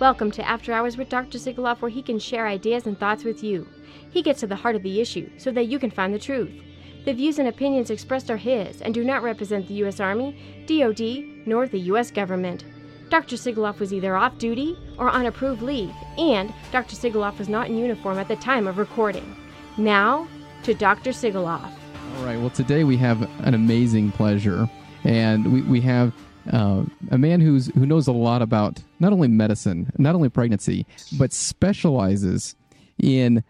Welcome to After Hours with Dr. Sigoloff, where he can share ideas and thoughts with you. He gets to the heart of the issue so that you can find the truth. The views and opinions expressed are his and do not represent the U.S. Army, DoD, nor the U.S. government. Dr. Sigoloff was either off duty or on approved leave, and Dr. Sigoloff was not in uniform at the time of recording. Now, to Dr. Sigoloff. All right, well, today we have an amazing pleasure, and we, we have uh, a man who's who knows a lot about not only medicine, not only pregnancy, but specializes in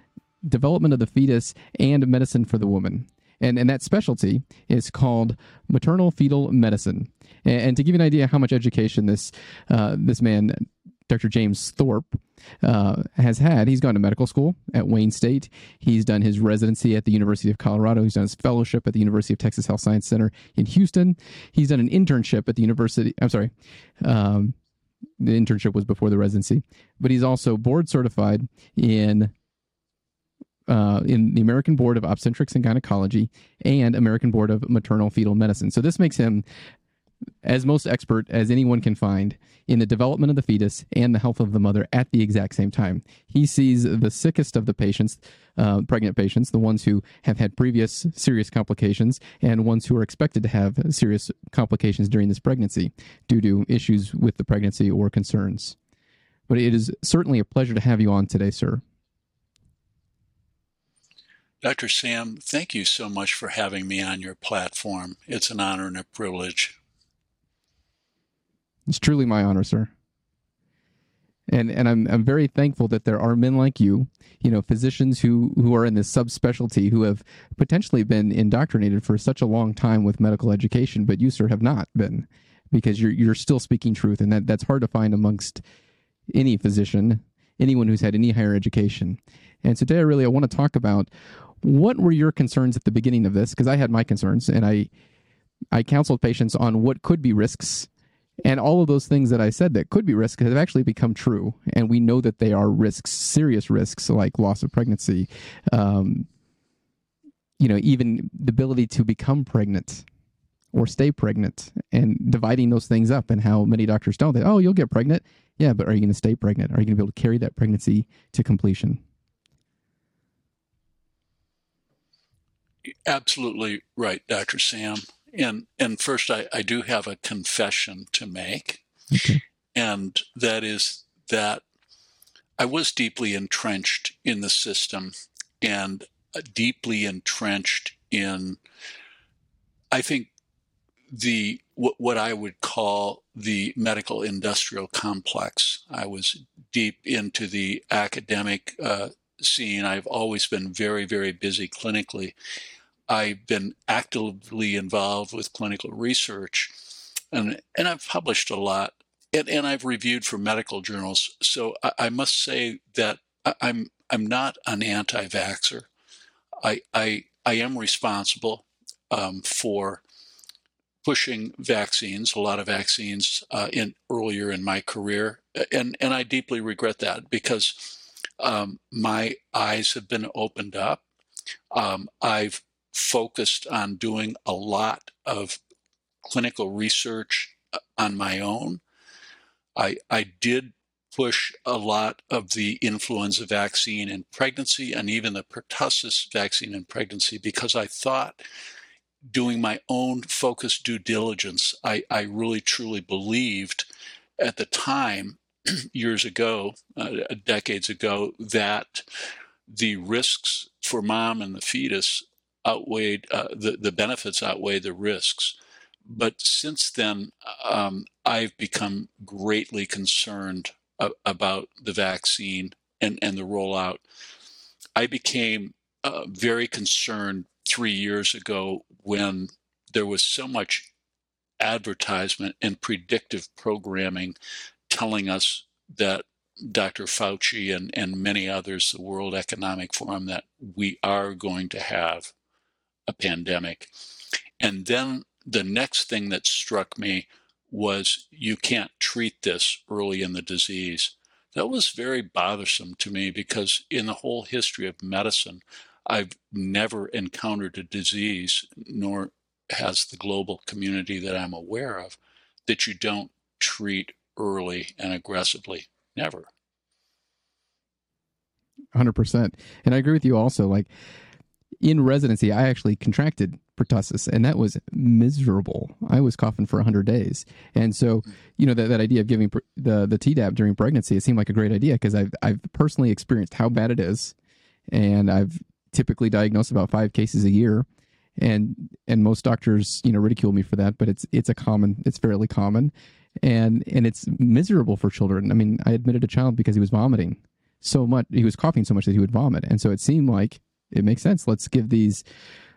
development of the fetus and medicine for the woman. And, and that specialty is called maternal fetal medicine. And, and to give you an idea how much education this uh, this man, Dr. James Thorp, uh, has had. He's gone to medical school at Wayne State. He's done his residency at the University of Colorado. He's done his fellowship at the University of Texas Health Science Center in Houston. He's done an internship at the University. I'm sorry. Um, the internship was before the residency, but he's also board certified in uh, in the American Board of Obstetrics and Gynecology and American Board of Maternal Fetal Medicine. So this makes him as most expert as anyone can find in the development of the fetus and the health of the mother at the exact same time. He sees the sickest of the patients, uh, pregnant patients, the ones who have had previous serious complications, and ones who are expected to have serious complications during this pregnancy due to issues with the pregnancy or concerns. But it is certainly a pleasure to have you on today, sir. Dr. Sam, thank you so much for having me on your platform. It's an honor and a privilege. It's truly my honor, sir. And and I'm I'm very thankful that there are men like you, you know, physicians who who are in this subspecialty who have potentially been indoctrinated for such a long time with medical education, but you, sir, have not been, because you're you're still speaking truth, and that that's hard to find amongst any physician, anyone who's had any higher education. And today, I really I want to talk about what were your concerns at the beginning of this, because I had my concerns, and I I counseled patients on what could be risks and all of those things that I said that could be risks have actually become true. And we know that they are risks, serious risks like loss of pregnancy, um, you know, even the ability to become pregnant or stay pregnant and dividing those things up and how many doctors don't. They, oh, you'll get pregnant. Yeah, but are you going to stay pregnant? Are you going to be able to carry that pregnancy to completion? Absolutely right, Dr. Sam. And and first, I, I do have a confession to make, Okay. and that is that I was deeply entrenched in the system and uh, deeply entrenched in, I think, the what, what I would call the medical industrial complex. I was deep into the academic uh, scene. I've always been very, very busy clinically. I've been actively involved with clinical research and, and I've published a lot and, and I've reviewed for medical journals. So I, I must say that I'm, I'm not an anti-vaxxer. I, I, I am responsible um, for pushing vaccines, a lot of vaccines uh, in earlier in my career, and and I deeply regret that because um, my eyes have been opened up. Um, I've focused on doing a lot of clinical research uh, on my own. I, I did push a lot of the influenza vaccine in pregnancy and even the pertussis vaccine in pregnancy because I thought doing my own focused due diligence, I, I really truly believed at the time, years ago, uh, decades ago, that the risks for mom and the fetus outweighed uh, the the benefits outweigh the risks. But since then, um, I've become greatly concerned a- about the vaccine and and the rollout. I became uh, very concerned three years ago when there was so much advertisement and predictive programming telling us that Dr. Fauci and, and many others, the World Economic Forum, that we are going to have a pandemic. And then the next thing that struck me was you can't treat this early in the disease. That was very bothersome to me because in the whole history of medicine, I've never encountered a disease, nor has the global community that I'm aware of, that you don't treat early and aggressively. Never. 100%. And I agree with you also. Like in residency, I actually contracted pertussis, and that was miserable. I was coughing for 100 days. And so, mm-hmm. you know, that, that idea of giving the, the Tdap during pregnancy, it seemed like a great idea because I've, I've personally experienced how bad it is. And I've typically diagnosed about five cases a year. And, and most doctors, you know, ridicule me for that, but it's, it's a common, it's fairly common. And, and it's miserable for children. I mean, I admitted a child because he was vomiting so much, he was coughing so much that he would vomit. And so it seemed like it makes sense. Let's give these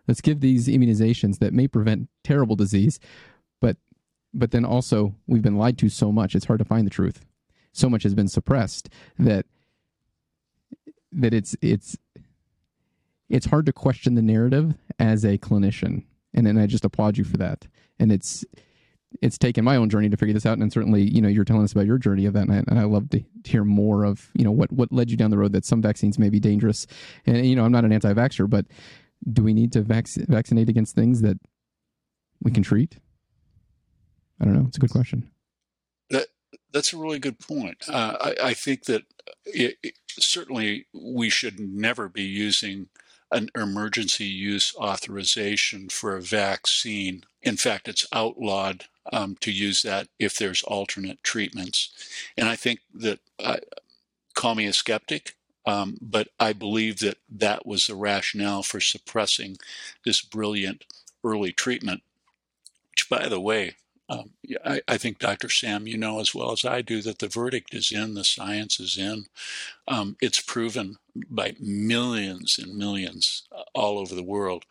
let's give these immunizations that may prevent terrible disease, but but then also we've been lied to so much it's hard to find the truth. So much has been suppressed that that it's it's it's hard to question the narrative as a clinician. And and I just applaud you for that. And it's it's taken my own journey to figure this out, and certainly, you know, you're telling us about your journey of that, and I, and I love to hear more of, you know, what what led you down the road that some vaccines may be dangerous. And you know, I'm not an anti-vaxxer, but do we need to vac- vaccinate against things that we can treat? I don't know. It's a good question. That that's a really good point. Uh, I, I, think that it, it, certainly we should never be using an emergency use authorization for a vaccine. In fact, it's outlawed um, to use that if there's alternate treatments. And I think that, uh, call me a skeptic, um, but I believe that that was the rationale for suppressing this brilliant early treatment, which, by the way, um, I, I, think Dr. Sam, you know as well as I do that the verdict is in, the science is in. Um, it's proven by millions and millions uh, all over the world.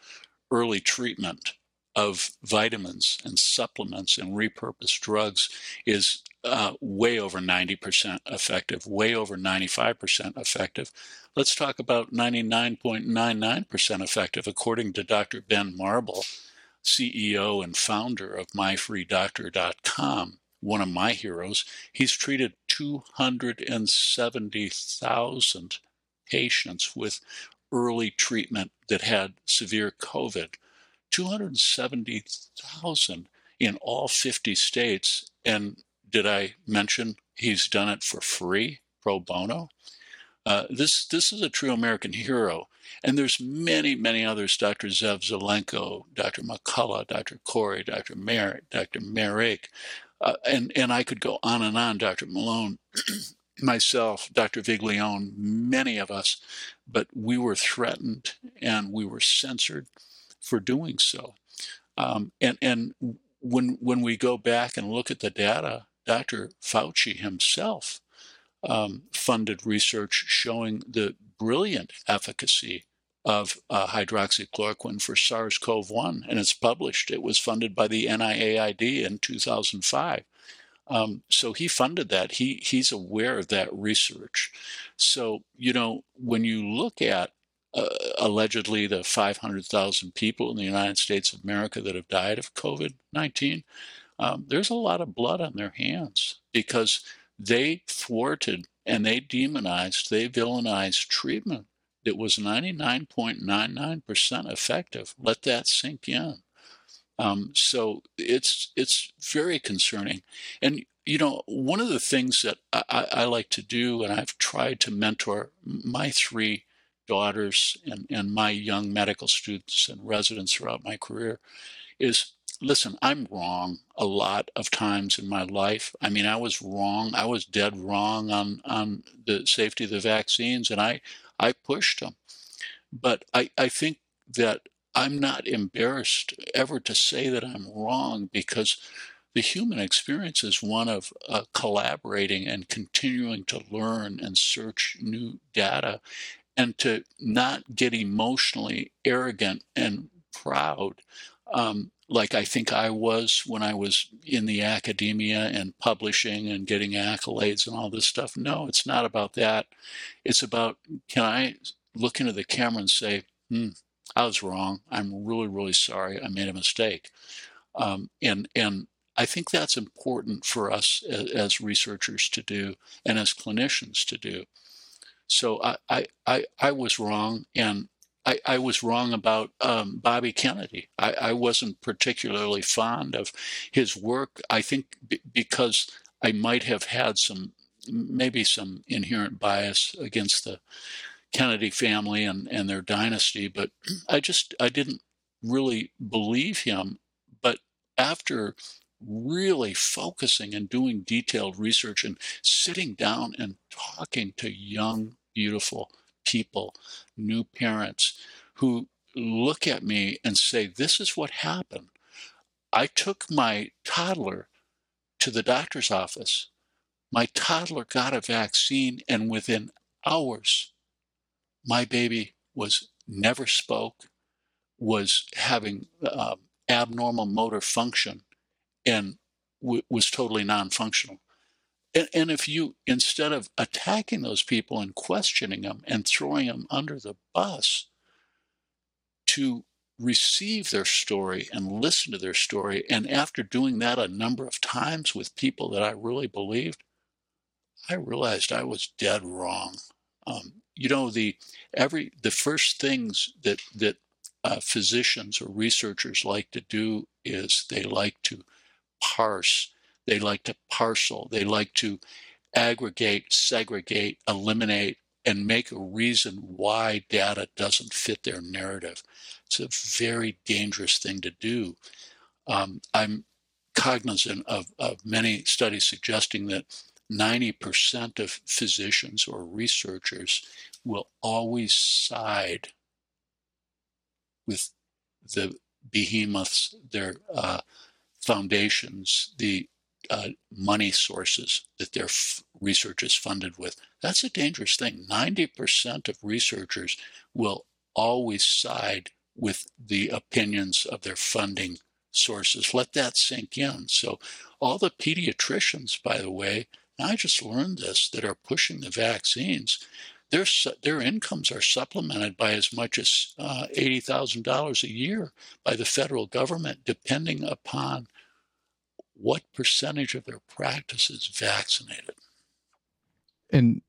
Early treatment of vitamins and supplements and repurposed drugs is uh, way over 90% effective, way over 95% effective. Let's talk about 99.99% effective, according to Dr. Ben Marble, CEO and founder of MyFreeDoctor.com, one of my heroes. He's treated 270,000 patients with early treatment that had severe COVID. 270,000 in all 50 states. And did I mention he's done it for free, pro bono? Uh, this this is a true American hero, and there's many many others. Dr. Zev Zelenko, Dr. McCullough, Dr. Kory, Dr. Merritt, Dr. Marik, uh, and and I could go on and on. Dr. Malone, myself, Dr. Viglione, many of us, but we were threatened and we were censored for doing so. Um, and and when when we go back and look at the data, Dr. Fauci himself um, funded research showing the brilliant efficacy of uh, hydroxychloroquine for SARS-CoV-1, and it's published. It was funded by the NIAID in 2005. Um, so he funded that. He he's aware of that research. So you know when you look at uh, allegedly the 500,000 people in the United States of America that have died of COVID 19, um, there's a lot of blood on their hands because they thwarted and they demonized, they villainized treatment that was 99.99% effective. Let that sink in. Um, so it's it's very concerning, and you know one of the things that I, I like to do, and I've tried to mentor my three daughters and, and my young medical students and residents throughout my career is listen, I'm wrong a lot of times in my life. I mean, I was wrong. I was dead wrong on, on the safety of the vaccines, and I, I pushed them. But I, I think that I'm not embarrassed ever to say that I'm wrong because the human experience is one of uh, collaborating and continuing to learn and search new data and to not get emotionally arrogant and proud um, like I think I was when I was in the academia and publishing and getting accolades and all this stuff. No, it's not about that. It's about can I look into the camera and say, hmm, I was wrong. I'm really, really sorry. I made a mistake. Um, and and I think that's important for us as, as researchers to do and as clinicians to do. So I, I, I, I was wrong, and I, I was wrong about um, Bobby Kennedy. I, I, wasn't particularly fond of his work. I think b- because I might have had some maybe some inherent bias against the Kennedy family and, and their dynasty, but I just I didn't really believe him. But after really focusing and doing detailed research and sitting down and talking to young, beautiful people, new parents who look at me and say, This is what happened. I took my toddler to the doctor's office. My toddler got a vaccine, and within hours, my baby was never spoke, was having uh, abnormal motor function, and w- was totally non functional. And, and if you, instead of attacking those people and questioning them and throwing them under the bus, to receive their story and listen to their story, and after doing that a number of times with people that I really believed, I realized I was dead wrong. Um, you know, the every the first things that that uh, physicians or researchers like to do is they like to parse, they like to parcel, they like to aggregate, segregate, eliminate, and make a reason why data doesn't fit their narrative. It's a very dangerous thing to do. Um, I'm cognizant of, of many studies suggesting that 90% of physicians or researchers will always side with the behemoths, their uh, foundations, the uh, money sources that their f- research is funded with. That's a dangerous thing. 90% of researchers will always side with the opinions of their funding sources. Let that sink in. So, all the pediatricians, by the way, I just learned this, that are pushing the vaccines, their, their incomes are supplemented by as much as uh, $80,000 a year by the federal government, depending upon what percentage of their practice is vaccinated. And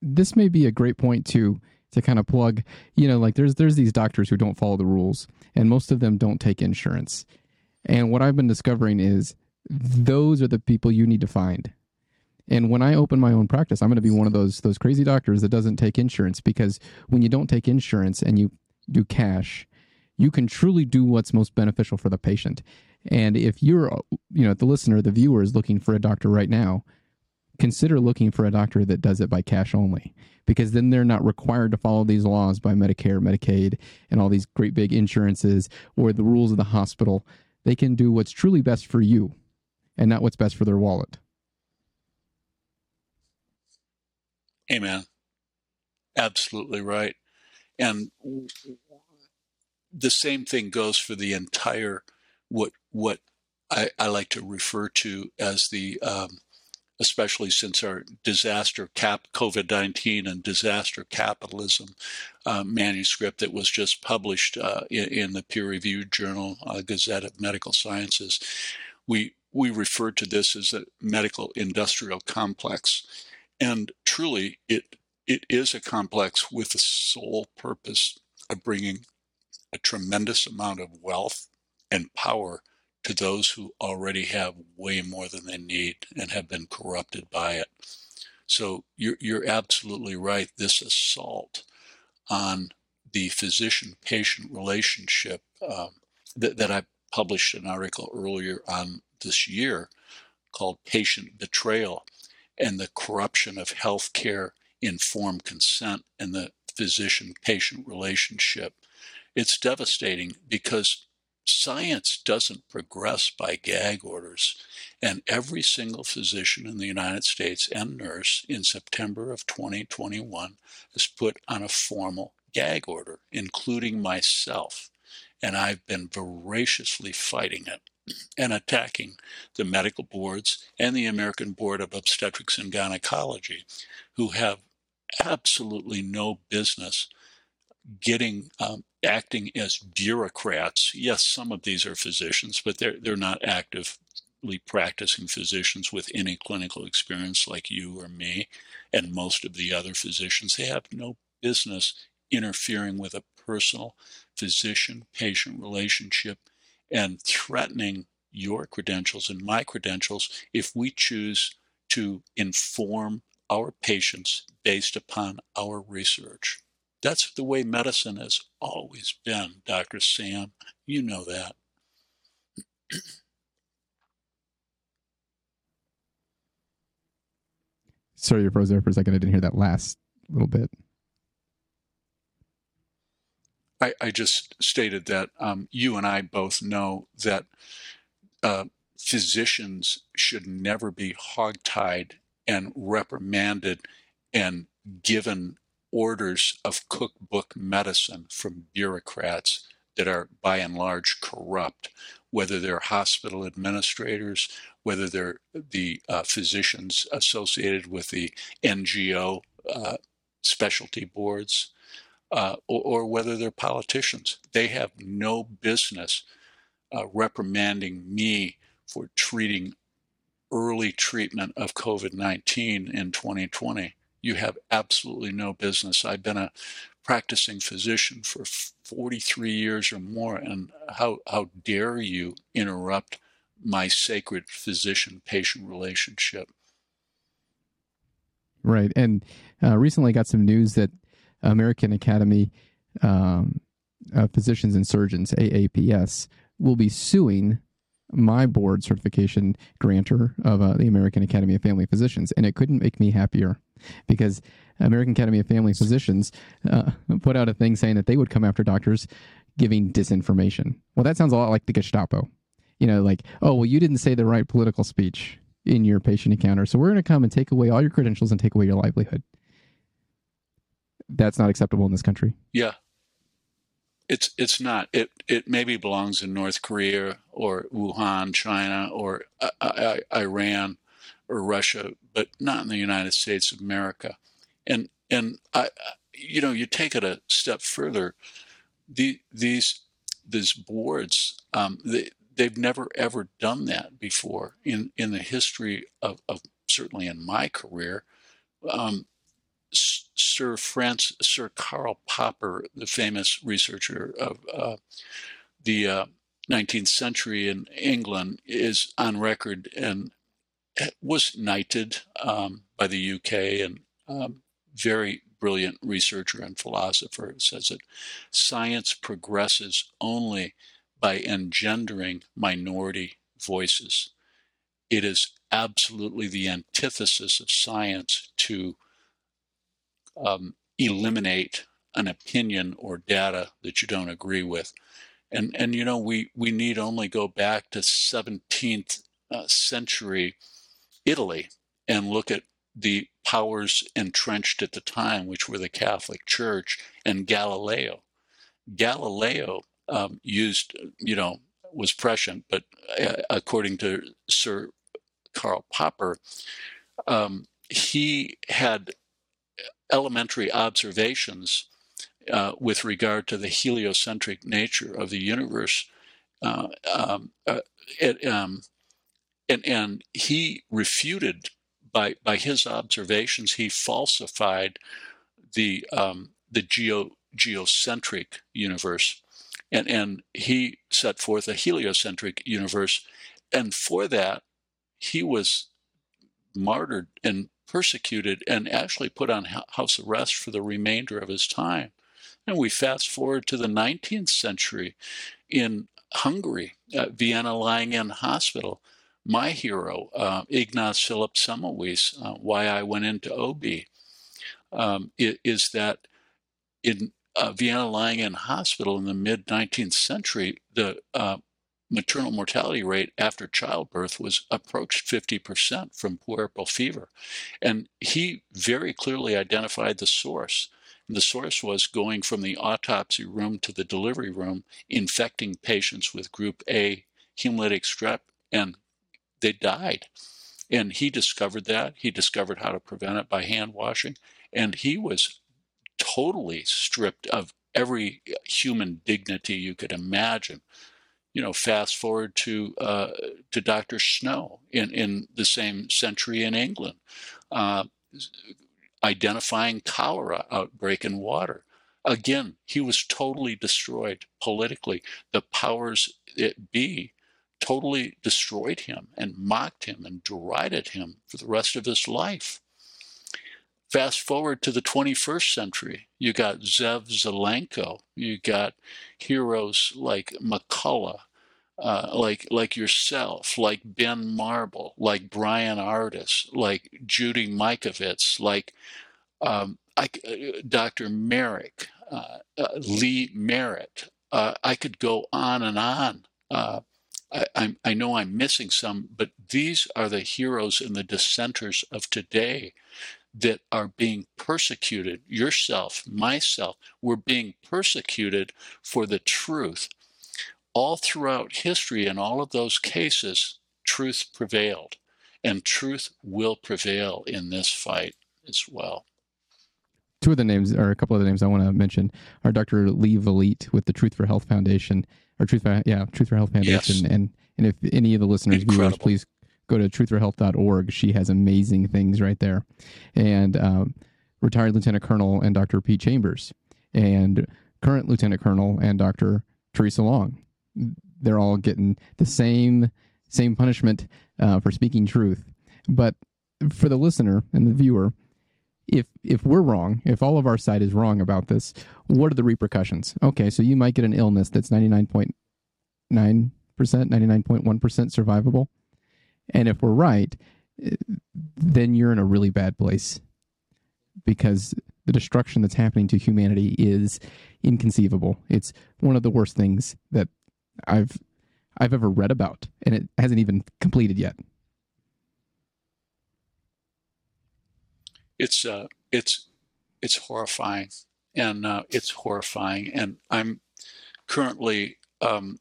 this may be a great point to to kind of plug, you know, like there's there's these doctors who don't follow the rules and most of them don't take insurance. And what I've been discovering is those are the people you need to find. And when I open my own practice, I'm going to be one of those those crazy doctors that doesn't take insurance because when you don't take insurance and you do cash, you can truly do what's most beneficial for the patient. And if you're, you know, the listener, the viewer is looking for a doctor right now, consider looking for a doctor that does it by cash only because then they're not required to follow these laws by Medicare, Medicaid, and all these great big insurances or the rules of the hospital. They can do what's truly best for you and not what's best for their wallet. Amen. Absolutely right. And the same thing goes for the entire what what I, I like to refer to as the um, especially since our disaster cap COVID nineteen and disaster capitalism uh, manuscript that was just published uh, in, in, the peer reviewed journal uh, Gazette of Medical Sciences. We we refer to this as a medical industrial complex, and truly it it is a complex with the sole purpose of bringing a tremendous amount of wealth and power to those who already have way more than they need and have been corrupted by it. So you're, you're absolutely right. This assault on the physician patient relationship um, that, that I published an article earlier on this year called Patient Betrayal and the Corruption of Healthcare Informed Consent and the Physician Patient Relationship. It's devastating because science doesn't progress by gag orders. And every single physician in the United States and nurse in September of 2021 is put on a formal gag order, including myself. And I've been voraciously fighting it and attacking the medical boards and the American Board of Obstetrics and Gynecology, who have absolutely no business getting um, acting as bureaucrats. Yes, some of these are physicians, but they're they're not actively practicing physicians with any clinical experience like you or me and most of the other physicians. They have no business interfering with a personal physician patient relationship and threatening your credentials and my credentials if we choose to inform our patients based upon our research. That's the way medicine has always been, Dr. Sam. You know that. Sorry, you froze there for a second. I didn't hear that last little bit. I, I just stated that um, you and I both know that uh, physicians should never be hogtied and reprimanded and given orders of cookbook medicine from bureaucrats that are by and large corrupt, whether they're hospital administrators, whether they're the uh, physicians associated with the NGO uh, specialty boards, uh, or, or, whether they're politicians. They have no business uh, reprimanding me for treating early treatment of COVID 19 in 2020. You have absolutely no business. I've been a practicing physician for 43 years or more, and how, how dare you interrupt my sacred physician patient relationship? Right. And uh, recently got some news that American Academy um, of Physicians and Surgeons, AAPS, will be suing my board certification grantor of uh, the American Academy of Family Physicians, and it couldn't make me happier because American Academy of Family Physicians uh, put out a thing saying that they would come after doctors giving disinformation. Well, that sounds a lot like the Gestapo. You know, like, oh, well, you didn't say the right political speech in your patient encounter, so we're going to come and take away all your credentials and take away your livelihood. That's not acceptable in this country. Yeah, it's it's not. It it maybe belongs in North Korea or Wuhan, China, or uh, uh, Iran or Russia, but not in the United States of America. And and I, you know, you take it a step further. The, these these boards, um, they they've never ever done that before in in the history of, of certainly in my career. Um, Sir Francis, Sir Karl Popper, the famous researcher of uh, the uh, 19th century in England, is on record and was knighted um, by the UK and um, very brilliant researcher and philosopher says that science progresses only by engendering minority voices. It is absolutely the antithesis of science to um, eliminate an opinion or data that you don't agree with. And, and you know, we, we need only go back to 17th uh, century Italy and look at the powers entrenched at the time, which were the Catholic Church and Galileo. Galileo um, used, you know, was prescient, but uh, according to Sir Karl Popper, um, he had elementary observations uh, with regard to the heliocentric nature of the universe. Uh, um, uh, um, and, and he refuted by, by his observations, he falsified the, um, the geo, geocentric universe. And, and he set forth a heliocentric universe. And for that, he was martyred and persecuted and actually put on house arrest for the remainder of his time. And we fast forward to the 19th century in Hungary, at Vienna Lying In Hospital. My hero, uh, Ignaz Philipp Semmelweis, uh, why I went into OB, um, is that in uh, Vienna Lying In Hospital in the mid 19th century, the uh, maternal mortality rate after childbirth was approached 50% from puerperal fever. And he very clearly identified the source. And the source was going from the autopsy room to the delivery room, infecting patients with group A hemolytic strep, and they died. And he discovered that. He discovered how to prevent it by hand washing. And he was totally stripped of every human dignity you could imagine you know, fast forward to uh, to Dr. Snow in, in the same century in England, uh, identifying cholera outbreak in water. Again, he was totally destroyed politically. The powers that be totally destroyed him and mocked him and derided him for the rest of his life. Fast forward to the 21st century, you got Zev Zelenko, you got heroes like McCullough, uh, like like yourself, like Ben Marble, like Bryan Ardis, like Judy Mikovits, like um, I, uh, Dr. Merrick, uh, uh, Lee Merritt. Uh, I could go on and on. I, I, know I'm missing some, but these are the heroes and the dissenters of today that are being persecuted. Yourself, myself, we're being persecuted for the truth. All throughout history, in all of those cases, truth prevailed, and truth will prevail in this fight as well two of the names, or a couple of the names I want to mention, are Dr. Lee Vliet with the Truth for Health Foundation, or Truth for yeah, Truth for Health Foundation, yes. and and if any of the listeners, Incredible. viewers, please go to truthforhealth.org. She has amazing things right there, and um, retired Lieutenant Colonel and Dr. Pete Chambers, and current Lieutenant Colonel and Dr. Theresa Long. They're all getting the same same punishment uh, for speaking truth, but for the listener and the viewer if if we're wrong, if all of our side is wrong about this, what are the repercussions? Okay, so you might get an illness that's 99.9%, 99.1% survivable. And if we're right, eh, then you're in a really bad place because the destruction that's happening to humanity is inconceivable. It's one of the worst things that I've I've ever read about and it hasn't even completed yet. It's uh, it's it's horrifying, and uh, it's horrifying. And I'm currently um,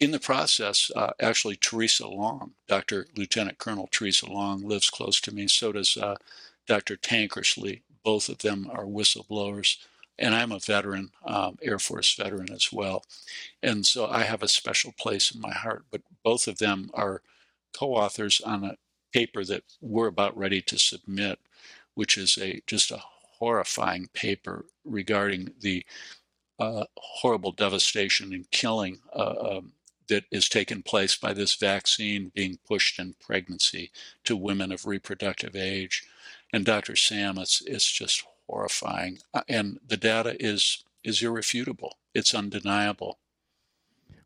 in the process. Uh, actually, Theresa Long, Dr. Lieutenant Colonel Theresa Long, lives close to me. So does uh, Dr. Tankersley. Both of them are whistleblowers. And I'm a veteran, um, Air Force veteran as well. And so I have a special place in my heart. But both of them are co authors on a paper that we're about ready to submit, which is a just a horrifying paper regarding the uh, horrible devastation and killing uh, um, that is taking place by this vaccine being pushed in pregnancy to women of reproductive age. And Dr. Sam, it's it's just horrifying, uh, and the data is is irrefutable. It's undeniable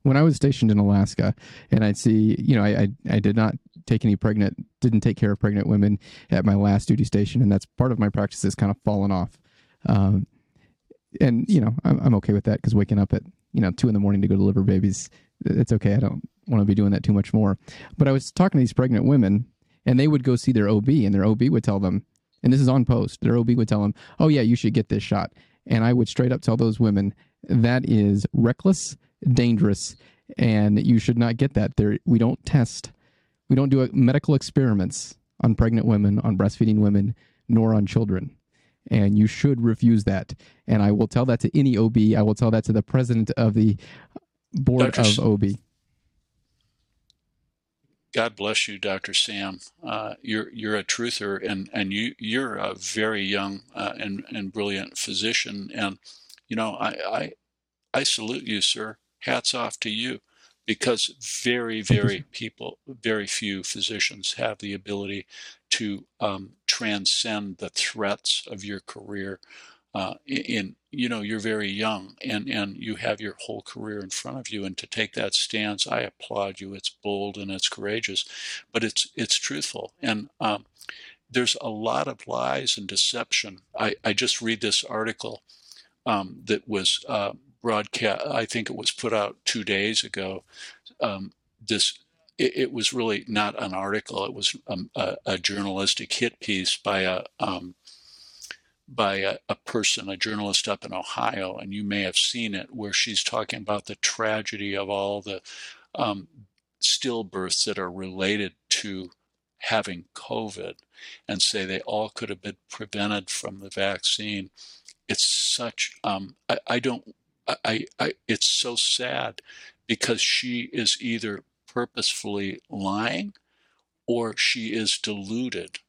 when I was stationed in Alaska and I'd see, you know, I, I, I, did not take any pregnant, didn't take care of pregnant women at my last duty station. And that's part of my practice has kind of fallen off. Um, and, you know, I'm, I'm okay with that because waking up at, you know, two in the morning to go deliver babies, it's okay. I don't want to be doing that too much more. But I was talking to these pregnant women and they would go see their OB and their OB would tell them, and this is on post, their OB would tell them, oh, yeah, you should get this shot. And I would straight up tell those women, that is reckless dangerous, and you should not get that. There, we don't test, we don't do medical experiments on pregnant women, on breastfeeding women, nor on children. And you should refuse that. And I will tell that to any OB. I will tell that to the president of the board Dr. of OB. God bless you, Dr. Sam. Uh, you're you're a truther, and and you you're a very young uh, and and brilliant physician. And you know, I I I salute you, sir hats off to you because very, very people, very few physicians have the ability to um, transcend the threats of your career. Uh, in you know you're very young and and you have your whole career in front of you. And to take that stance i applaud you. It's bold and it's courageous but it's it's truthful. And um, there's a lot of lies and deception. I i just read this article um, that was uh, broadcast. I think it was put out two days ago. Um, this it, it, was really not an article. It was um, a, a, journalistic hit piece by a um, by a, a, person, a journalist up in Ohio, and you may have seen it, where she's talking about the tragedy of all the um, stillbirths that are related to having COVID, and say they all could have been prevented from the vaccine. It's such um, I, I don't I, I, it's so sad because she is either purposefully lying or she is deluded.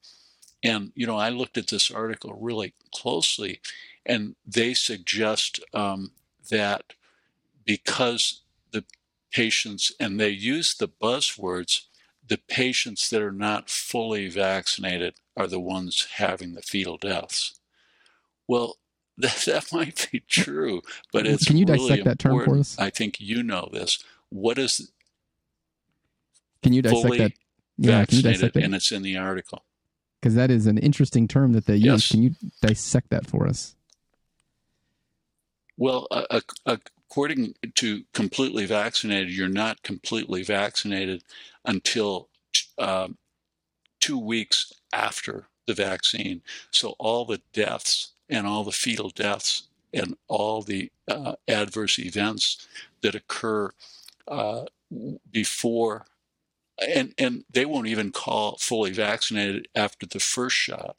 And, you know, I looked at this article really closely, and they suggest um, that because the patients, and they use the buzzwords, the patients that are not fully vaccinated are the ones having the fetal deaths. Well, that, that might be true, but it's Can you really dissect that term for important. us? I think you know this. What is Can you dissect that? Yeah, can you dissect that? And it's in the article. Because that is an interesting term that they use. Yes. Can you dissect that for us? Well, uh, uh, according to completely vaccinated, you're not completely vaccinated until um, two weeks after the vaccine. So all the deaths and all the fetal deaths and all the uh, adverse events that occur uh, before, and and they won't even call fully vaccinated after the first shot.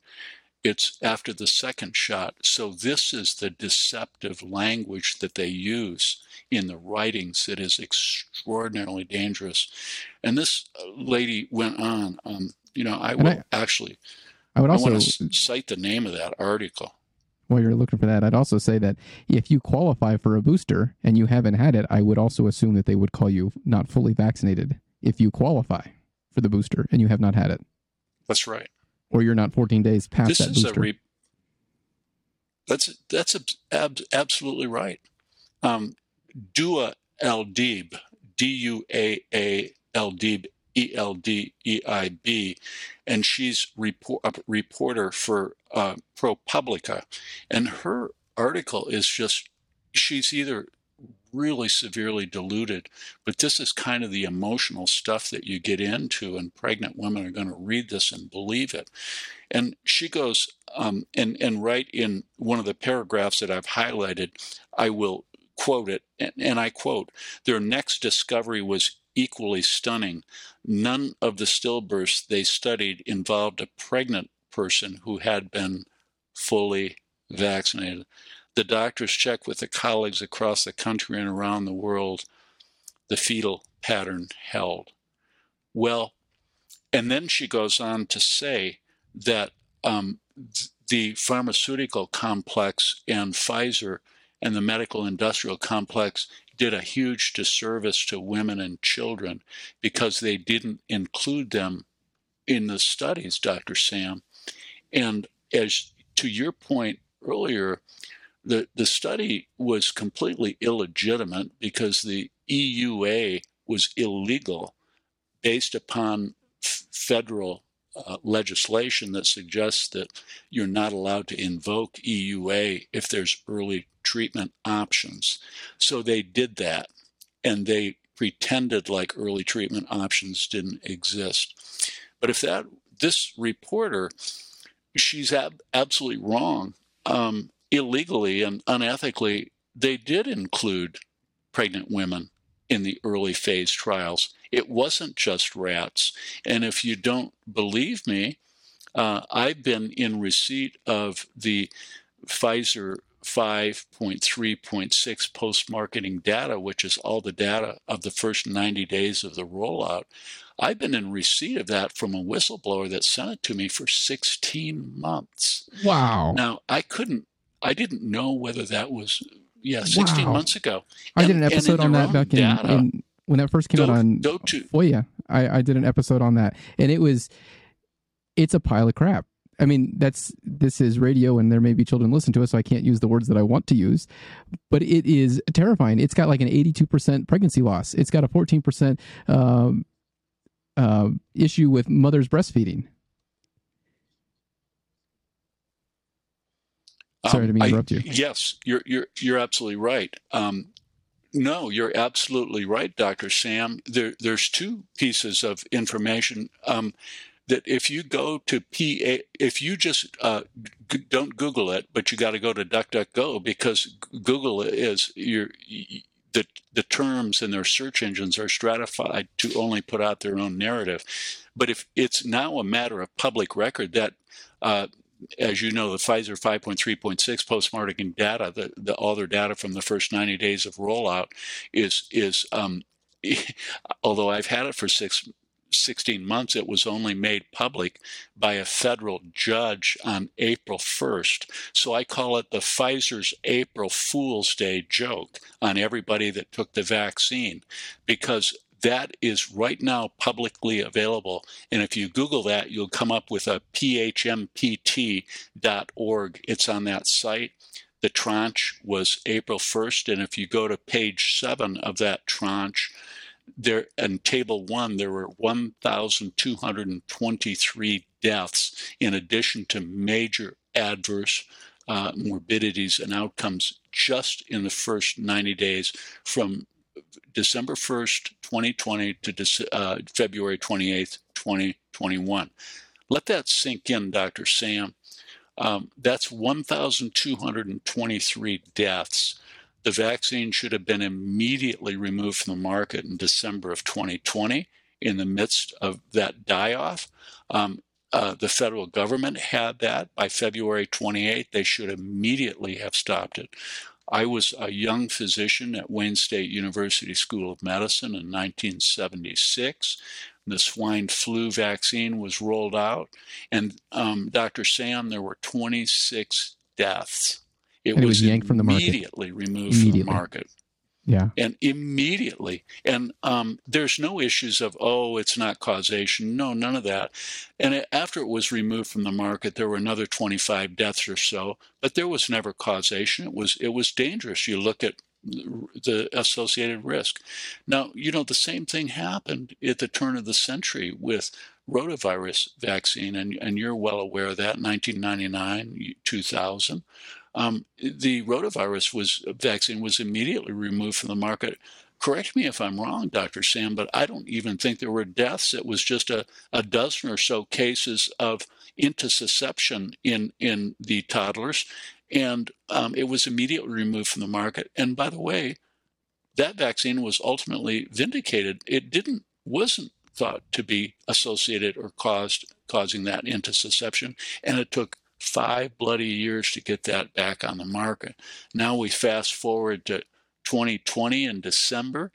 It's after the second shot. So this is the deceptive language that they use in the writings that is extraordinarily dangerous. And this lady went on. Um, you know, I will I- actually. I would I also, want to cite the name of that article. While you're looking for that, I'd also say that if you qualify for a booster and you haven't had it, I would also assume that they would call you not fully vaccinated if you qualify for the booster and you have not had it, That's right. or you're not 14 days past this that is booster. a re- that's that's ab- ab- absolutely right. Um, Duaa Eldeib, D U A A D E L D E I B, and she's report, a reporter for uh, ProPublica, and her article is just she's either really severely diluted, but this is kind of the emotional stuff that you get into, and pregnant women are going to read this and believe it. And she goes, um, and, and right in one of the paragraphs that I've highlighted, I will quote it, and, and I quote Their next discovery was equally stunning. None of the stillbirths they studied involved a pregnant person who had been fully vaccinated. The doctors checked with the colleagues across the country and around the world. The fetal pattern held. Well, and then she goes on to say that um, th- the pharmaceutical complex and Pfizer and the medical industrial complex did a huge disservice to women and children because they didn't include them in the studies, Dr. Sam. And as to your point earlier, the, the study was completely illegitimate because the EUA was illegal based upon f- federal uh, legislation that suggests that you're not allowed to invoke EUA if there's early treatment options. So they did that and they pretended like early treatment options didn't exist. But if that, this reporter, she's ab- absolutely wrong. Um, illegally and unethically, they did include pregnant women in the early phase trials. It wasn't just rats. And if you don't believe me, uh, I've been in receipt of the Pfizer 5.3.6 post marketing data, which is all the data of the first 90 days of the rollout. I've been in receipt of that from a whistleblower that sent it to me for 16 months. wow. Now, I couldn't, I didn't know whether that was, yeah, 16 Wow. months ago. I did an episode on that back in, data, in when that first came Go- out on go to- FOIA. I, I did an episode on that, and it was it's a pile of crap. I mean, that's this is radio, and there may be children listen to us, so I can't use the words that I want to use. But it is terrifying. It's got like an eighty-two percent pregnancy loss. It's got a fourteen percent um, uh, issue with mothers breastfeeding. Sorry to Um, I- interrupt you. Yes, you're you're you're absolutely right. Um, no, you're absolutely right, Doctor Sam. There, there's two pieces of information um, that if you go to PA, if you just uh, g- don't Google it, but you got to go to DuckDuckGo because Google is your the the terms and their search engines are stratified to only put out their own narrative. But if it's now a matter of public record that uh, as you know, the Pfizer 5.3.6 post-marketing data, the, the all their data from the first 90 days of rollout is is um, although I've had it for six 16 months, it was only made public by a federal judge on April 1st. So I call it the Pfizer's April Fool's Day joke on everybody that took the vaccine because that is right now publicly available. And if you Google that, you'll come up with a phmpt.org. It's on that site. The tranche was April 1st. And if you go to page seven of that tranche, there in table one, there were 1,223 deaths in addition to major adverse uh, morbidities and outcomes just in the first 90 days from December 1st, 2020 to uh, February 28th, 2021. Let that sink in, Dr. Sam. Um, that's 1,223 deaths. The vaccine should have been immediately removed from the market in December of 2020 in the midst of that die off. Um, uh, the federal government had that by February 28th. They should immediately have stopped it. I was a young physician at Wayne State University School of Medicine in 1976. The swine flu vaccine was rolled out, and um, Dr. Sam, there were 26 deaths. It was, was, yanked from the market. Immediately removed immediately. from the market. Yeah. And immediately. And um, there's no issues of, oh, it's not causation. No, none of that. And it, after it was removed from the market, there were another 25 deaths or so, but there was never causation. It was, it was dangerous. You look at the associated risk. Now, you know, the same thing happened at the turn of the century with rotavirus vaccine, and, and you're well aware of that, 1999, 2000 um, the rotavirus was vaccine was immediately removed from the market. Correct me if I'm wrong, Dr. Sam, but I don't even think there were deaths. It was just a, a dozen or so cases of intussusception in, in the toddlers, and um, it was immediately removed from the market. And by the way, that vaccine was ultimately vindicated. It didn't wasn't thought to be associated or caused causing that intussusception, and it took five bloody years to get that back on the market. Now we fast forward to 2020 in December.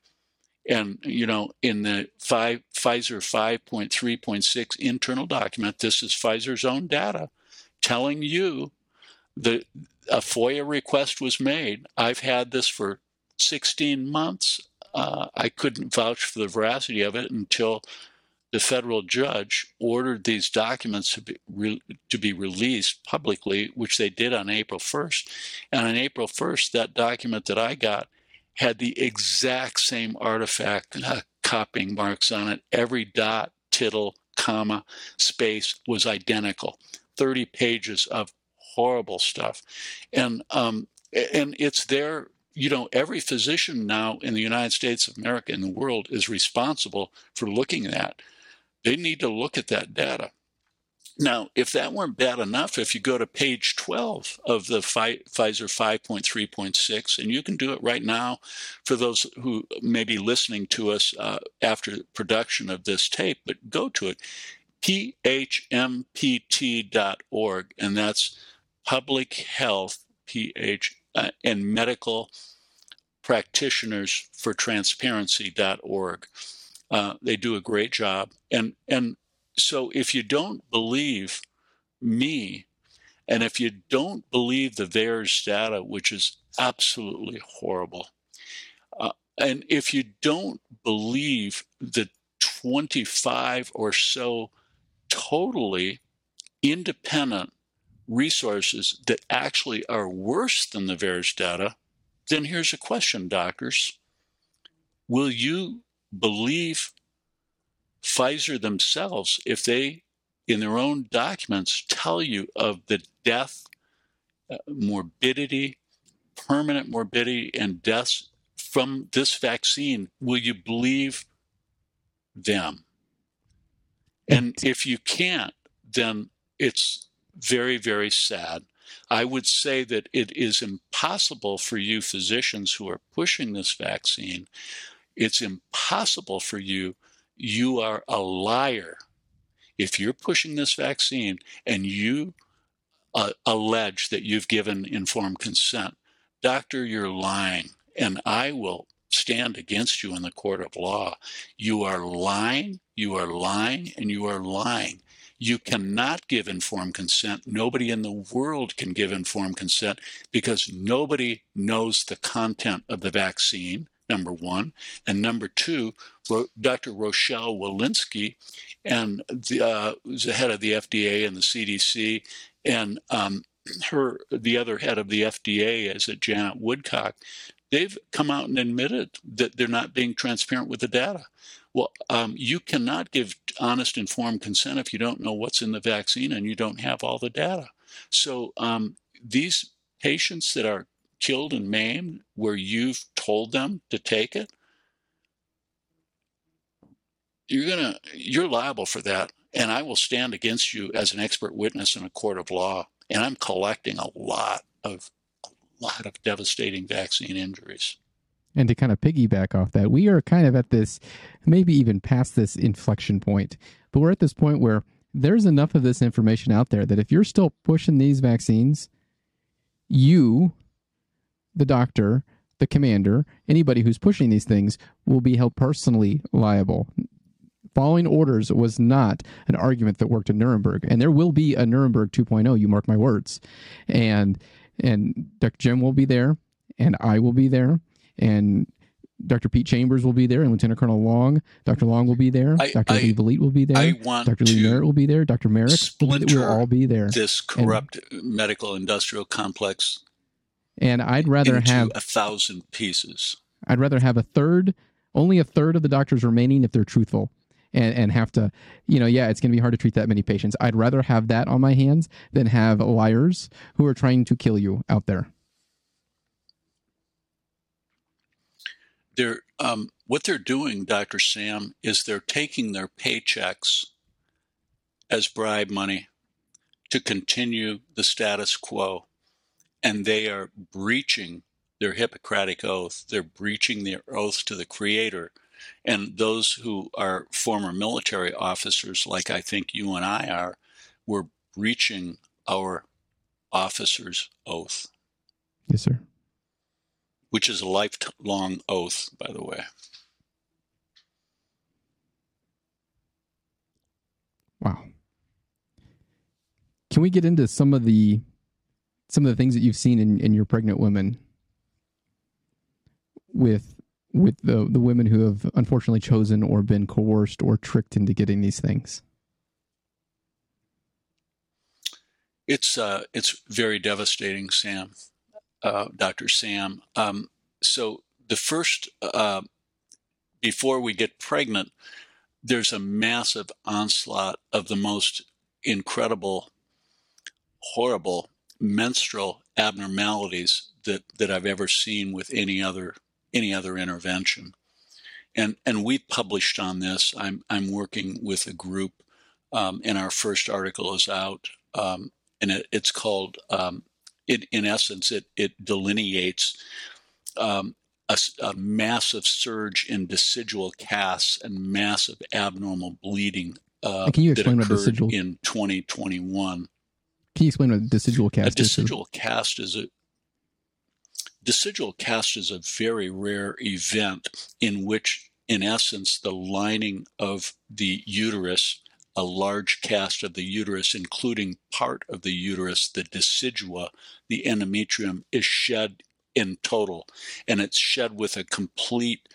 And, you know, in the five, Pfizer 5.3.6 internal document, this is Pfizer's own data telling you that a FOIA request was made. I've had this for 16 months. Uh, I couldn't vouch for the veracity of it until the federal judge ordered these documents to be, re- to be released publicly, which they did on April 1st. And on April 1st, that document that I got had the exact same artifact uh, copying marks on it. Every dot, tittle, comma, space was identical. 30 pages of horrible stuff. And, um, and it's there you know, every physician now in the United States of America, in the world, is responsible for looking at they need to look at that data. Now, if that weren't bad enough, if you go to page 12 of the Pfizer 5.3.6, and you can do it right now for those who may be listening to us uh, after production of this tape, but go to it, phmpt.org, and that's public health, PH, uh, and medical practitioners for transparency.org. Uh, they do a great job. And and so if you don't believe me, and if you don't believe the VAERS data, which is absolutely horrible, uh, and if you don't believe the 25 or so totally independent resources that actually are worse than the VAERS data, then here's a question, doctors. Will you believe Pfizer themselves if they, in their own documents, tell you of the death, uh, morbidity, permanent morbidity, and deaths from this vaccine. Will you believe them? And if you can't, then it's very, very sad. I would say that it is impossible for you physicians who are pushing this vaccine it's impossible for you. You are a liar. If you're pushing this vaccine and you uh, allege that you've given informed consent, doctor, you're lying. And I will stand against you in the court of law. You are lying, you are lying, and you are lying. You cannot give informed consent. Nobody in the world can give informed consent because nobody knows the content of the vaccine number one. And number two, Dr. Rochelle Walensky, and the, uh, the head of the FDA and the CDC, and um, her the other head of the FDA is it Janet Woodcock. They've come out and admitted that they're not being transparent with the data. Well, um, you cannot give honest, informed consent if you don't know what's in the vaccine and you don't have all the data. So um, these patients that are killed and maimed, where you've told them to take it, you're gonna you're liable for that, and I will stand against you as an expert witness in a court of law. And I'm collecting a lot of a lot of devastating vaccine injuries. And to kind of piggyback off that, we are kind of at this, maybe even past this inflection point, but we're at this point where there's enough of this information out there that if you're still pushing these vaccines, you, the doctor, the commander, anybody who's pushing these things will be held personally liable. Following orders was not an argument that worked in Nuremberg, and there will be a Nuremberg 2.0. You mark my words, and and Dr. Jim will be there, and I will be there, and Dr. Pete Chambers will be there, and Lieutenant Colonel Long. Dr. Long will be there. I, Dr. Lee will be there. I want Dr. Lee Merritt will be there. Dr. Merritt will, all be there. this corrupt medical industrial complex And I'd rather into have a thousand pieces. I'd rather have a third, only a third of the doctors remaining if they're truthful, and and have to, you know, yeah, it's going to be hard to treat that many patients. I'd rather have that on my hands than have liars who are trying to kill you out there. They're um, what they're doing, Dr. Sam, is they're taking their paychecks as bribe money to continue the status quo, and they are breaching their Hippocratic oath. They're breaching their oath to the Creator. And those who are former military officers, like I think you and I are, were breaching our officer's oath, Yes, sir. which is a lifelong oath, by the way. Wow. Can we get into some of the some of the things that you've seen in, in your pregnant women with with the the women who have unfortunately chosen or been coerced or tricked into getting these things? It's uh, it's very devastating, Sam, uh, Doctor Sam. Um, so the first, uh, before we get pregnant, there's a massive onslaught of the most incredible, horrible menstrual abnormalities that that I've ever seen with any other any other intervention. And and we published on this. I'm I'm working with a group, um, and our first article is out. Um, and it, it's called um, it, in essence it it delineates um, a, a, massive surge in decidual casts and massive abnormal bleeding uh, Can you that explain what decidual- in 2021. Can you explain what a decidual A cast is? decidual cast is a decidual cast is a very rare event in which, in essence, the lining of the uterus, a large cast of the uterus, including part of the uterus, the decidua, the endometrium, is shed in total, and it's shed with a complete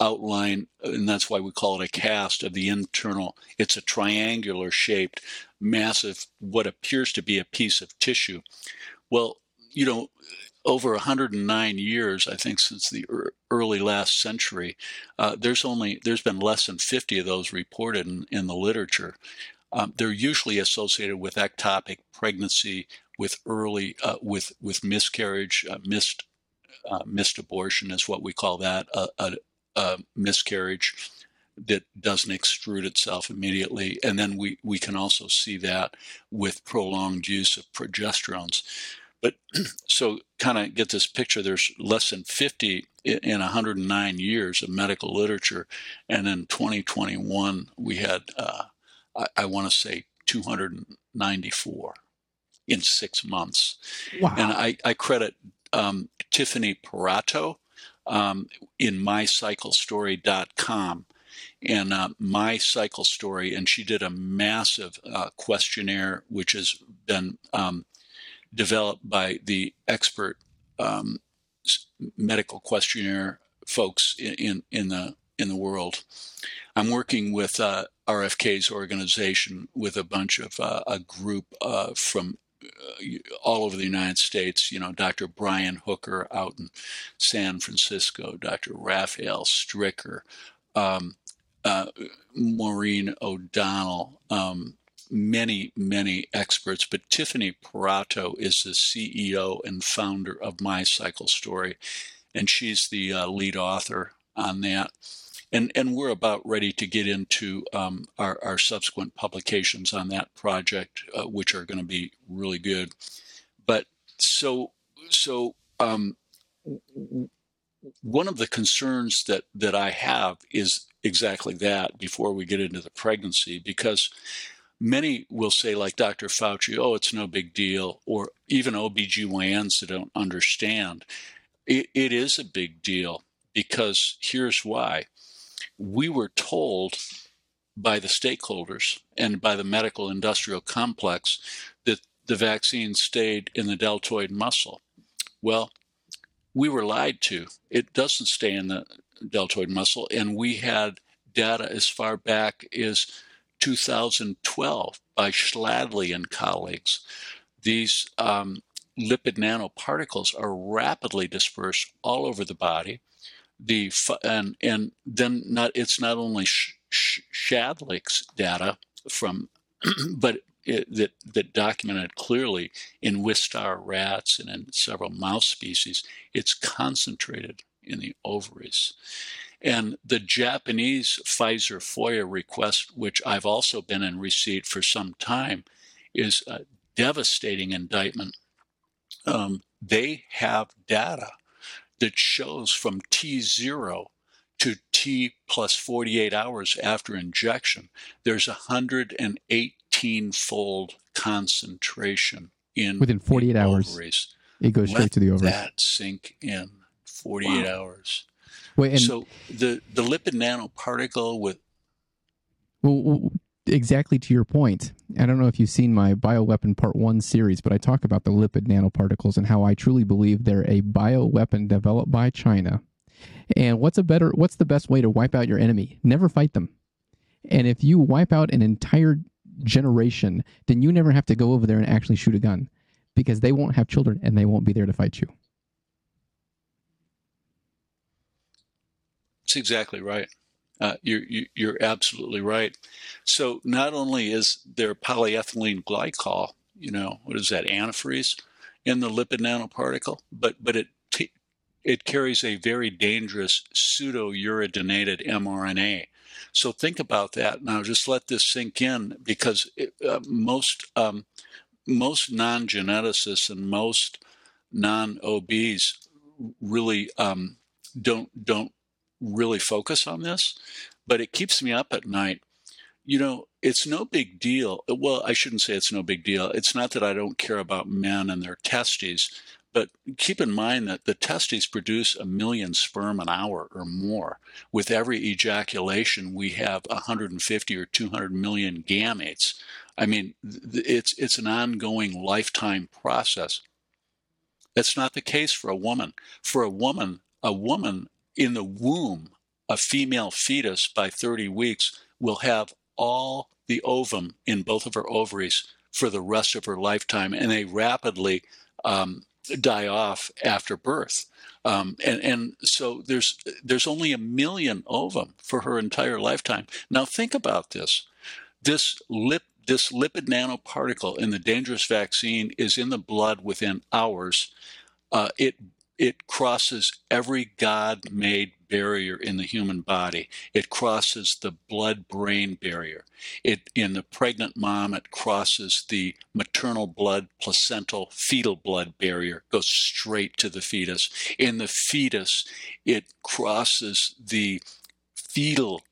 outline, and that's why we call it a cast of the internal. It's a triangular shaped, massive, what appears to be a piece of tissue. Well, you know, over 109 years, I think, since the early last century, uh, there's only there's been less than 50 of those reported in, in the literature. Um, they're usually associated with ectopic pregnancy, with early uh, with with miscarriage, uh, missed uh, missed abortion is what we call that a, a, a miscarriage that doesn't extrude itself immediately, and then we we can also see that with prolonged use of progesterones. But so kind of get this picture, there's less than 50 in 109 years of medical literature. And in 2021, we had, uh, I, I want to say, 294 in six months. Wow. And I, I credit um, Tiffany Parotto um, in mycyclestory.com and uh, my cycle story and she did a massive uh, questionnaire which has been um, developed by the expert um, medical questionnaire folks in, in, in the in the world. I'm working with uh, RFK's organization with a bunch of uh, a group uh, from all over the United States. You know, Dr. Brian Hooker out in San Francisco, Dr. Raphael Stricker, um, uh, Maureen O'Donnell, um, many, many experts, but Tiffany Parotto is the CEO and founder of My Cycle Story, and she's the uh, lead author on that. And, and we're about ready to get into um, our, our subsequent publications on that project, uh, which are going to be really good. But so, so um, one of the concerns that, that I have is exactly that before we get into the pregnancy, because many will say, like Dr. Fauci, oh, it's no big deal, or even OBGYNs that don't understand. It, it is a big deal because here's why. We were told by the stakeholders and by the medical industrial complex that the vaccine stayed in the deltoid muscle. Well, we were lied to. It doesn't stay in the deltoid muscle, and we had data as far back as 2012 by Schladley and colleagues. These um, lipid nanoparticles are rapidly dispersed all over the body. The and and then not it's not only Sh- Sh- Schladlich's data from, but it, that that documented clearly in Wistar rats and in several mouse species. It's concentrated in the ovaries. And the Japanese Pfizer FOIA request, which I've also been in receipt for some time, is a devastating indictment. Um, they have data that shows from T0 to T plus 48 hours after injection, there's a 118 fold concentration in within 48 hours. Ovaries. It goes straight to the ovaries. That sink in 48 Wow. hours. Wait, so the the lipid nanoparticle with well, exactly to your point. I don't know if you've seen my bioweapon part one series, but I talk about the lipid nanoparticles and how I truly believe they're a bioweapon developed by China. And what's a better, what's the best way to wipe out your enemy? Never fight them. And if you wipe out an entire generation, then you never have to go over there and actually shoot a gun because they won't have children and they won't be there to fight you. That's exactly right. Uh, you're you- you're absolutely right. So not only is there polyethylene glycol, you know, what is that antifreeze in the lipid nanoparticle, but but it t- it carries a very dangerous pseudo-uridinated mRNA. So think about that now. Just let this sink in because it, uh, most um, most non-geneticists and most non-OBs really um, don't don't really focus on this, but it keeps me up at night. You know, it's no big deal. Well, I shouldn't say it's no big deal. It's not that I don't care about men and their testes, but keep in mind that the testes produce a million sperm an hour or more. With every ejaculation, we have 150 or 200 million gametes. I mean, it's it's an ongoing lifetime process. That's not the case for a woman. For a woman, a woman in the womb, a female fetus by 30 weeks will have all the ovum in both of her ovaries for the rest of her lifetime, and they rapidly um, die off after birth. Um, and, and so there's there's only a million ovum for her entire lifetime. Now think about this: this lip this lipid nanoparticle in the dangerous vaccine is in the blood within hours. Uh, it it crosses every God made barrier in the human body. It crosses the blood brain barrier. It in the pregnant mom it crosses the maternal blood placental fetal blood barrier goes straight to the fetus. In the fetus it crosses the fetal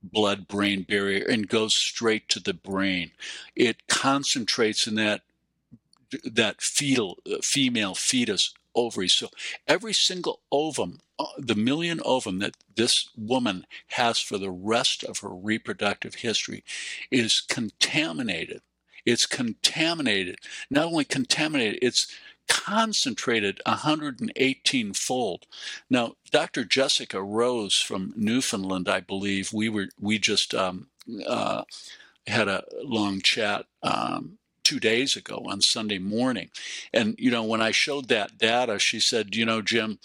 blood brain barrier and goes straight to the brain. It concentrates in that that fetal uh, female fetus ovaries. So every single ovum, uh, the million ovum that this woman has for the rest of her reproductive history is contaminated. It's contaminated. Not only contaminated, it's concentrated 118 fold. Now, Dr. Jessica Rose from Newfoundland, I believe, we were we just um, uh, had a long chat um, two days ago on Sunday morning, and you know when I showed that data, she said, you know, Jim,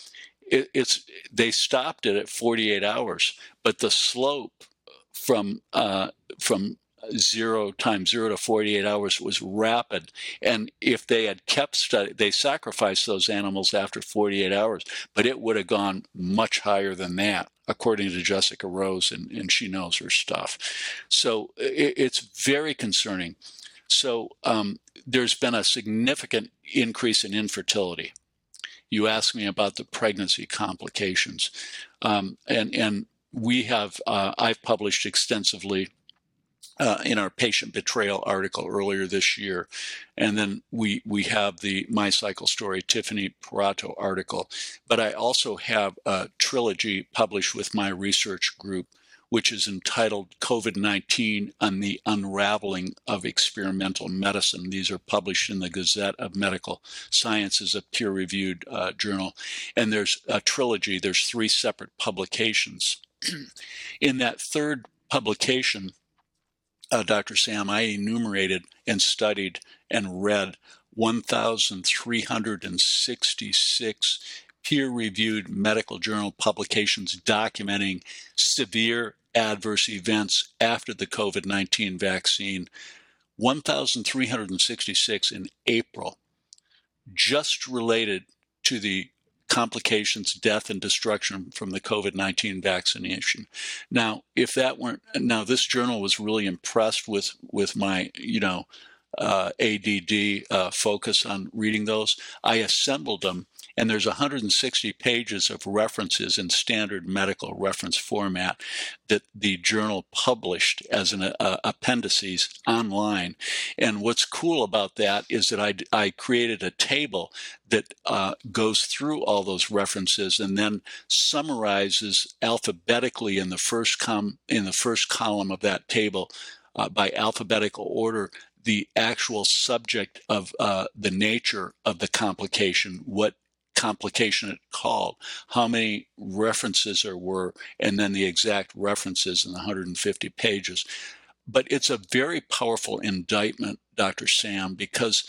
it, it's they stopped it at 48 hours, but the slope from uh, from zero times zero to 48 hours was rapid. And if they had kept study, they sacrificed those animals after 48 hours, but it would have gone much higher than that, according to Jessica Rose, and, and she knows her stuff. So it, it's very concerning. So um, there's been a significant increase in infertility. You asked me about the pregnancy complications, um, and and we have uh, I've published extensively uh, in our patient betrayal article earlier this year. And then we, we have the My Cycle Story Tiffany Parotto article. But I also have a trilogy published with my research group, which is entitled COVID 19 and the Unraveling of Experimental Medicine. These are published in the Gazette of Medical Sciences, a peer reviewed uh, journal. And there's a trilogy, there's three separate publications. in that third publication, uh, Dr. Sam, I enumerated and studied and read 1,366 peer reviewed medical journal publications documenting severe adverse events after the COVID 19 vaccine. 1,366 in April, just related to the complications, death, and destruction from the COVID 19 vaccination. Now, if that weren't, now this journal was really impressed with, with my, you know, uh, ADD uh, focus on reading those. I assembled them and there's 160 pages of references in standard medical reference format that the journal published as an uh, appendices online. And what's cool about that is that I, I created a table that uh, goes through all those references and then summarizes alphabetically in the first com in the first column of that table uh, by alphabetical order the actual subject of uh, the nature of the complication, what complication it called, how many references there were, and then the exact references in the 150 pages. But it's a very powerful indictment, Dr. Sam, because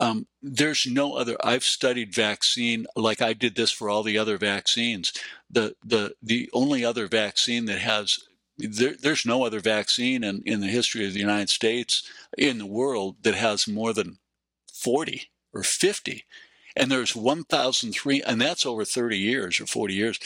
um, there's no other. I've studied vaccine like I did this for all the other vaccines. The the the only other vaccine that has there, there's no other vaccine in, in the history of the United States in the world that has more than 40 or 50 and there's 1,003, and that's over 30 years or 40 years.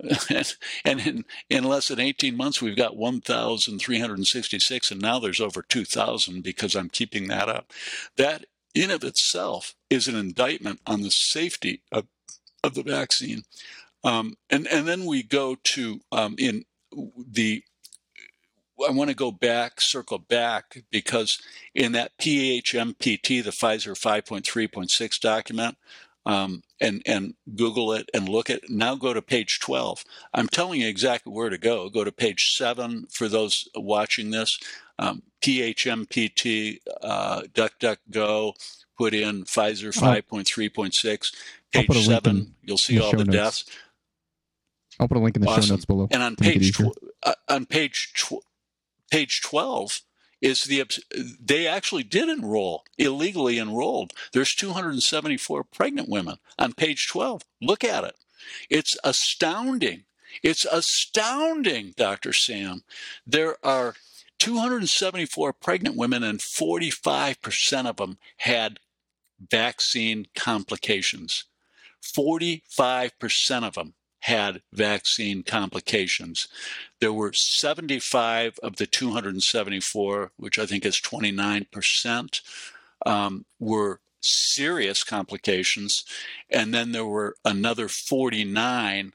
and, in, in less than 18 months, we've got 1,366, and now there's over 2,000 because I'm keeping that up. That in of itself is an indictment on the safety of, of the vaccine. Um, and, and then we go to um, in the I want to go back, circle back, because in that PHMPT, the Pfizer 5.3.6 document, um, and and Google it and look at. Now go to page 12. I'm telling you exactly where to go. Go to page seven for those watching this. Um, PHMPT, uh, DuckDuckGo, put in Pfizer 5.3.6. Page seven, you'll see all the deaths. I'll put a link in the awesome. show notes below. And on page tw- uh, on page tw- page 12 is the they actually did enroll illegally enrolled. There's 274 pregnant women on page 12 look at it. It's astounding. It's astounding dr sam. There are 274 pregnant women and 45% of them had vaccine complications. 45% of them had vaccine complications. There were 75 of the 274, which I think is 29%, um, were serious complications. And then there were another 49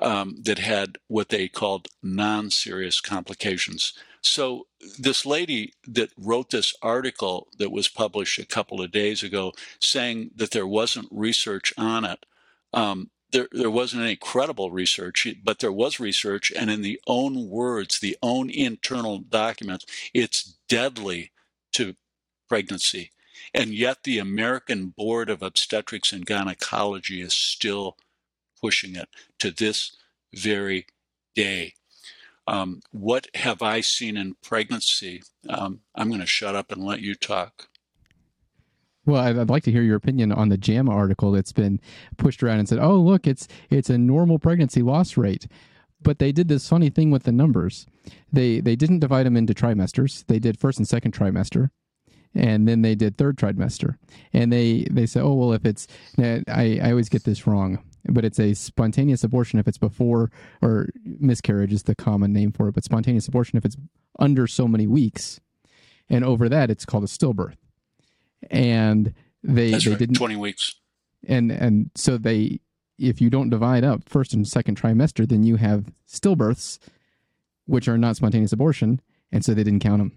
um, that had what they called non serious complications. So, this lady that wrote this article that was published a couple of days ago saying that there wasn't research on it, um, there, there wasn't any credible research, but there was research, and in the own words, the own internal documents, it's deadly to pregnancy. And yet the American Board of Obstetrics and Gynecology is still pushing it to this very day. Um, what have I seen in pregnancy? Um, I'm going to shut up and let you talk. Well, I'd, like to hear your opinion on the JAMA article that's been pushed around and said, "Oh, look, it's it's a normal pregnancy loss rate." But they did this funny thing with the numbers. They they didn't divide them into trimesters. They did first and second trimester, and then they did third trimester. And they they said, "Oh, well, if it's eh, I I always get this wrong but it's a spontaneous abortion if it's before or miscarriage is the common name for it but spontaneous abortion if it's under so many weeks and over that it's called a stillbirth and they That's they right, didn't 20 weeks. And and so they if you don't divide up first and second trimester then you have stillbirths which are not spontaneous abortion and so they didn't count them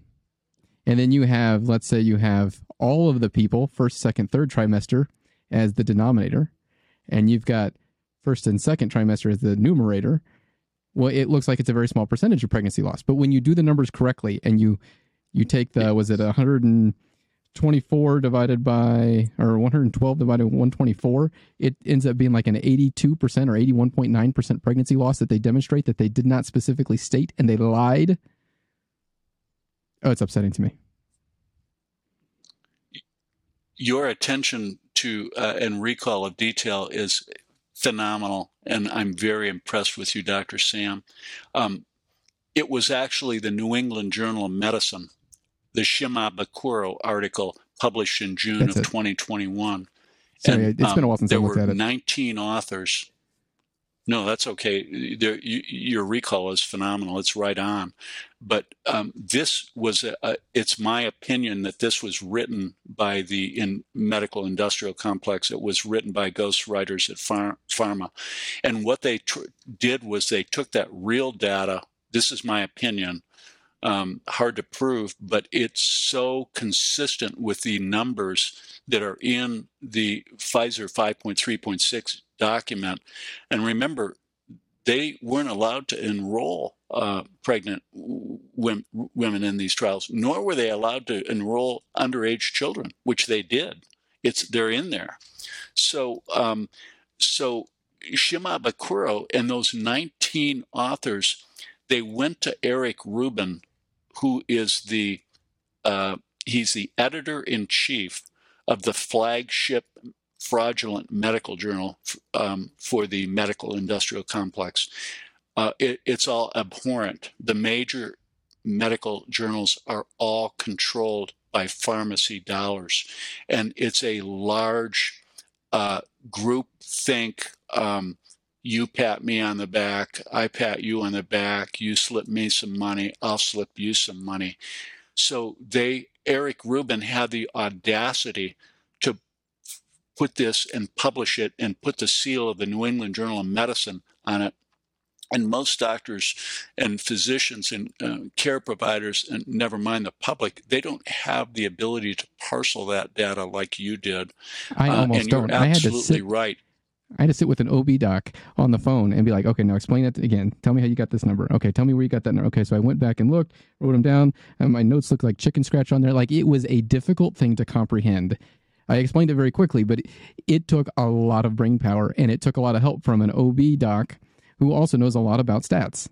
and then you have let's say you have all of the people first second third trimester as the denominator and you've got first and second trimester as the numerator, well, it looks like it's a very small percentage of pregnancy loss. But when you do the numbers correctly and you you take the was it 124 divided by or 112 divided by 124, it ends up being like an 82% or 81.9% pregnancy loss that they demonstrate that they did not specifically state and they lied. Oh, it's upsetting to me. Your attention to uh, and recall of detail is phenomenal, and I'm very impressed with you, Dr. Sam. Um, it was actually the New England Journal of Medicine, the Shimabukuro article published in June That's of it. 2021. Sorry, and, it's been a while since um, I looked at it. 19 authors no, that's okay. There, you, your recall is phenomenal. It's right on. But um, this was, a, a, it's my opinion that this was written by the in medical industrial complex. It was written by ghostwriters at Phar- Pharma. And what they tr- did was they took that real data. This is my opinion. Um, hard to prove, but it's so consistent with the numbers that are in the Pfizer 5.3.6 document. And remember, they weren't allowed to enroll uh, pregnant women, women in these trials, nor were they allowed to enroll underage children, which they did. It's they're in there. So, um, so Shimabukuro and those 19 authors, they went to Eric Rubin, who is the uh, he's the editor in chief of the flagship fraudulent medical journal um, for the medical industrial complex. Uh, it, it's all abhorrent. The major medical journals are all controlled by pharmacy dollars, and it's a large uh, group think. Um, you pat me on the back, I pat you on the back, you slip me some money, I'll slip you some money. So they, Eric Rubin had the audacity to put this and publish it and put the seal of the New England Journal of Medicine on it. And most doctors and physicians and uh, care providers, and never mind the public, they don't have the ability to parcel that data like you did. I uh, almost and don't. You're I absolutely had to sit, right. I had to sit with an OB doc on the phone and be like, okay, now explain it again. Tell me how you got this number. Okay, tell me where you got that number. Okay, so I went back and looked, wrote them down, and my notes looked like chicken scratch on there. Like it was a difficult thing to comprehend. I explained it very quickly, but it took a lot of brain power and it took a lot of help from an OB doc who also knows a lot about stats.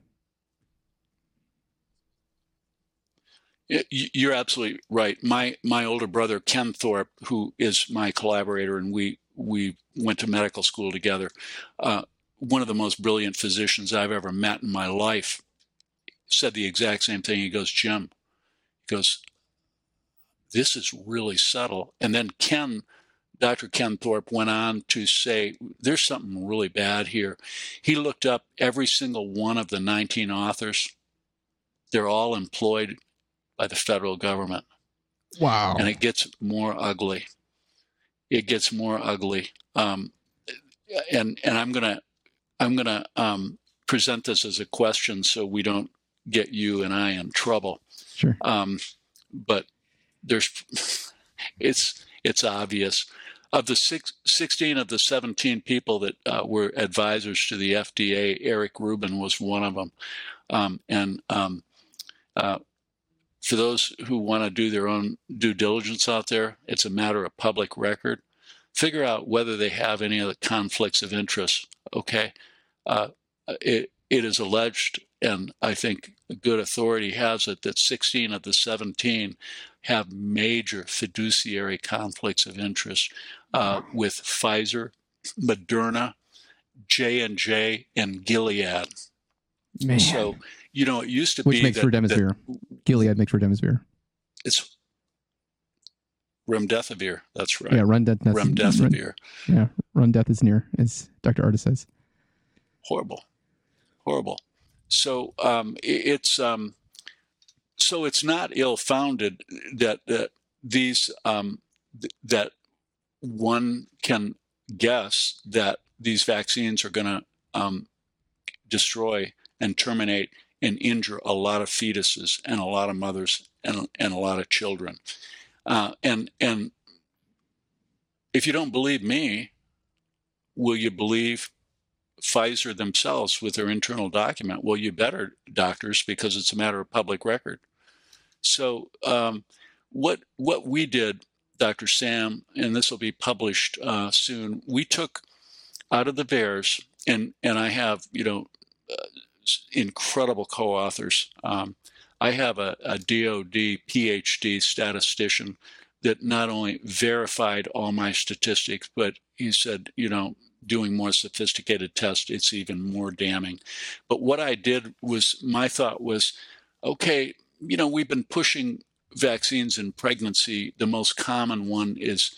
You're absolutely right. My my older brother Ken Thorp, who is my collaborator, and we we went to medical school together. Uh, one of the most brilliant physicians I've ever met in my life, said the exact same thing. He goes, Jim, he goes, this is really subtle. And then Ken, Dr. Ken Thorp went on to say, there's something really bad here. He looked up every single one of the 19 authors. They're all employed by the federal government. Wow. And it gets more ugly. It gets more ugly. Um, and and I'm gonna I'm gonna um, present this as a question so we don't get you and I in trouble. Sure. Um, but there's it's it's obvious of the six, 16 of the 17 people that uh, were advisors to the FDA, Eric Rubin was one of them. Um, and um, uh, for those who want to do their own due diligence out there, it's a matter of public record. Figure out whether they have any of the conflicts of interest. Okay, uh, it it is alleged, and I think good authority has it that 16 of the 17 have major fiduciary conflicts of interest uh, with Pfizer, Moderna, J and J, and Gilead. Man. So you know, it used to Which be makes that, remdesivir. That Gilead makes for remdesivir. It's remdesivir. That's right. Yeah, run death. Remdesivir. Run, yeah, run death is near, as Dr. Ardis says. Horrible, horrible. So um, it's um, so it's not ill-founded that that these um, th- that one can guess that these vaccines are going to um, destroy and terminate and injure a lot of fetuses and a lot of mothers and, and a lot of children. Uh, and and if you don't believe me, will you believe Pfizer themselves with their internal document? Well, you better, doctors, because it's a matter of public record. So um, what what we did, Dr. Sam, and this will be published uh, soon. We took out of the VAERS, and and I have you know. Incredible co-authors. Um, I have a, a DoD PhD statistician that not only verified all my statistics, but he said, you know, doing more sophisticated tests, it's even more damning. But what I did was, my thought was, okay, you know, we've been pushing vaccines in pregnancy. The most common one is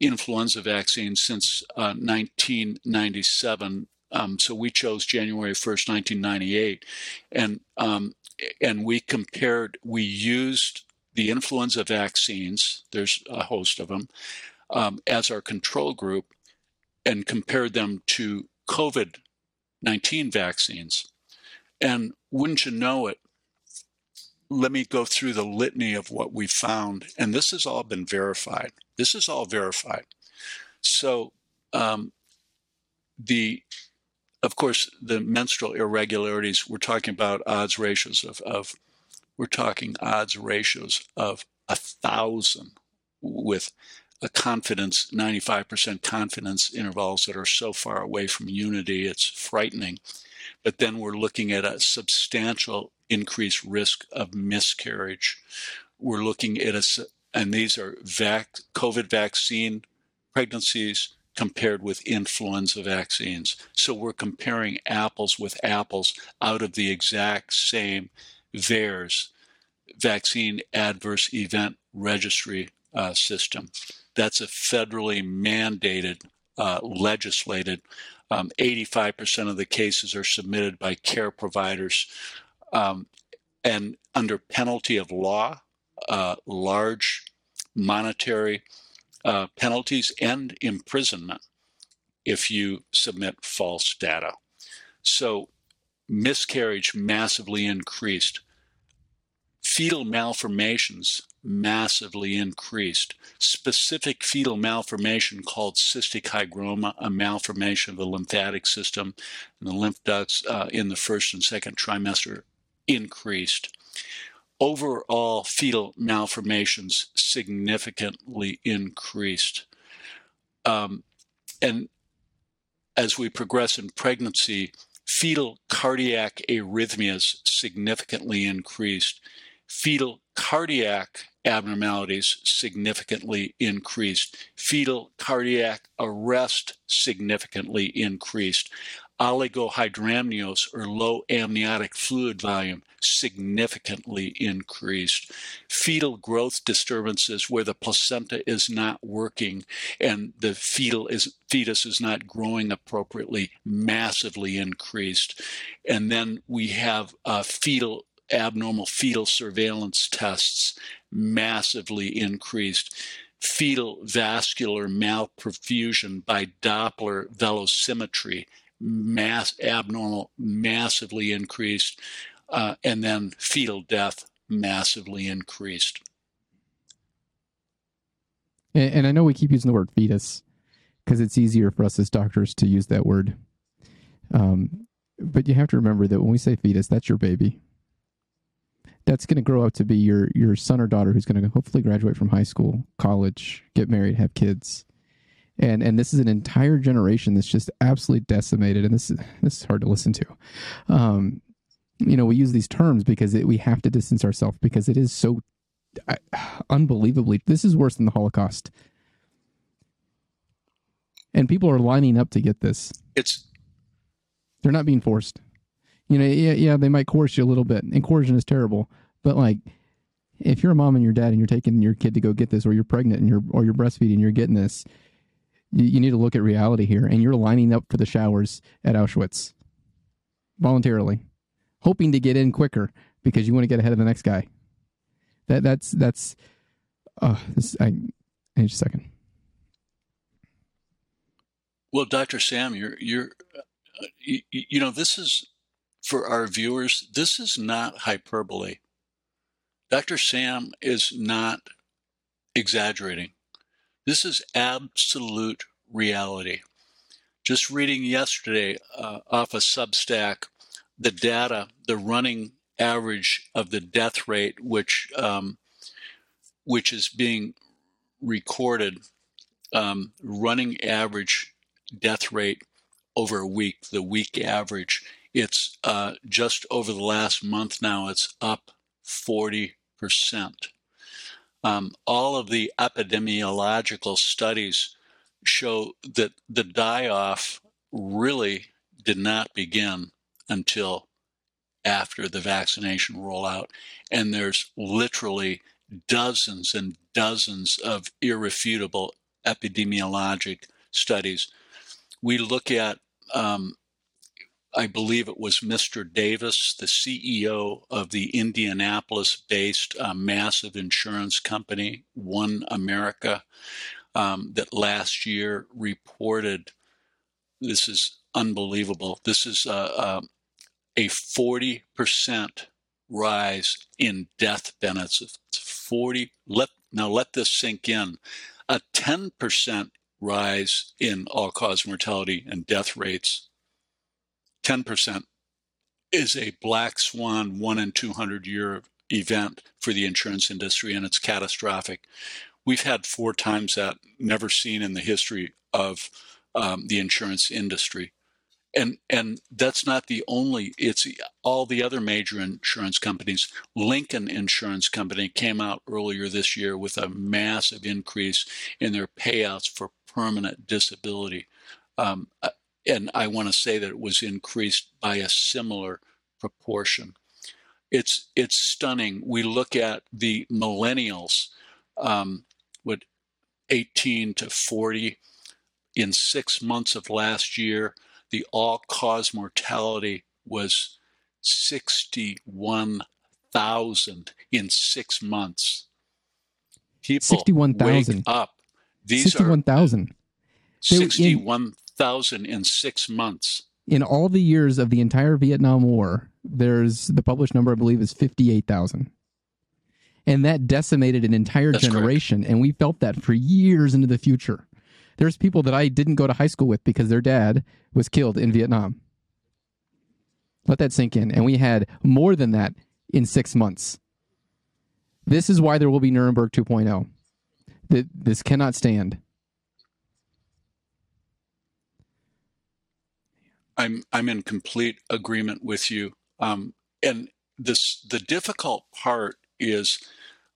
influenza vaccine since uh, 1997 um, so we chose January 1st, 1998, and um, and we compared. We used the influenza vaccines. There's a host of them um, as our control group, and compared them to COVID 19 vaccines. And wouldn't you know it? Let me go through the litany of what we found, and this has all been verified. This is all verified. So um, the of course, the menstrual irregularities, we're talking about odds ratios of, of we're talking odds ratios of a thousand with a confidence, 95% confidence intervals that are so far away from unity, it's frightening. But then we're looking at a substantial increased risk of miscarriage. We're looking at a, and these are vac, COVID vaccine pregnancies, compared with influenza vaccines. So we're comparing apples with apples out of the exact same VAERS, Vaccine Adverse Event Registry uh, system. That's a federally mandated, uh, legislated. Um, 85% of the cases are submitted by care providers. Um, and under penalty of law, uh, large monetary uh, penalties and imprisonment if you submit false data. So, miscarriage massively increased. Fetal malformations massively increased. Specific fetal malformation called cystic hygroma, a malformation of the lymphatic system and the lymph ducts uh, in the first and second trimester, increased overall fetal malformations significantly increased. Um, and as we progress in pregnancy, fetal cardiac arrhythmias significantly increased. Fetal cardiac abnormalities significantly increased. Fetal cardiac arrest significantly increased oligohydramnios or low amniotic fluid volume significantly increased. Fetal growth disturbances where the placenta is not working and the fetal is, fetus is not growing appropriately massively increased. And then we have uh, fetal abnormal fetal surveillance tests massively increased fetal vascular malperfusion by Doppler velocimetry mass abnormal massively increased, uh, and then fetal death massively increased. And, and I know we keep using the word fetus because it's easier for us as doctors to use that word. Um, but you have to remember that when we say fetus, that's your baby. that's going to grow up to be your your son or daughter who's going to hopefully graduate from high school, college, get married, have kids. And and this is an entire generation that's just absolutely decimated and this is this is hard to listen to. Um, you know, we use these terms because it, we have to distance ourselves because it is so uh, unbelievably this is worse than the Holocaust. And people are lining up to get this. It's they're not being forced you know, yeah, yeah, they might coerce you a little bit, and coercion is terrible. But like, if you're a mom and your dad and you're taking your kid to go get this, or you're pregnant and you're or you're breastfeeding, and you're getting this, you, need to look at reality here, and you're lining up for the showers at Auschwitz voluntarily, hoping to get in quicker because you want to get ahead of the next guy. That that's that's. Uh, this I. Need a second. Well, Dr. Sam, you're you're uh, you, you know this is for our viewers, this is not hyperbole. Dr. Sam is not exaggerating. This is absolute reality. Just reading yesterday uh, off a Substack, the data, the running average of the death rate, which um, which is being recorded, um, running average death rate over a week, the week average it's uh, just over the last month now, it's up 40%. Um, all of the epidemiological studies show that the die off really did not begin until after the vaccination rollout. And there's literally dozens and dozens of irrefutable epidemiologic studies. We look at um, I believe it was Mr. Davis, the CEO of the Indianapolis based uh, massive insurance company, One America, um, that last year reported this is unbelievable. This is uh, uh, a 40% rise in death benefits. 40, let, now let this sink in. A 10% rise in all cause mortality and death rates 10% is a black swan one in 200 year event for the insurance industry and it's catastrophic. We've had four times that, never seen in the history of um, the insurance industry. And, and that's not the only, it's all the other major insurance companies. Lincoln Insurance Company came out earlier this year with a massive increase in their payouts for permanent disability. Um, and I want to say that it was increased by a similar proportion. It's it's stunning. We look at the millennials, um, what 18 to 40, in six months of last year, the all-cause mortality was 61,000 in six months. People 61,000 up. These 61,000. 61,000. Thousand in six months. In all the years of the entire Vietnam War, there's the published number, I believe, is 58,000. And that decimated an entire That's generation. Correct. And we felt that for years into the future. There's people that I didn't go to high school with because their dad was killed in Vietnam. Let that sink in. And we had more than that in six months. This is why there will be Nuremberg 2.0. This cannot stand. I'm I'm in complete agreement with you. Um, and this the difficult part is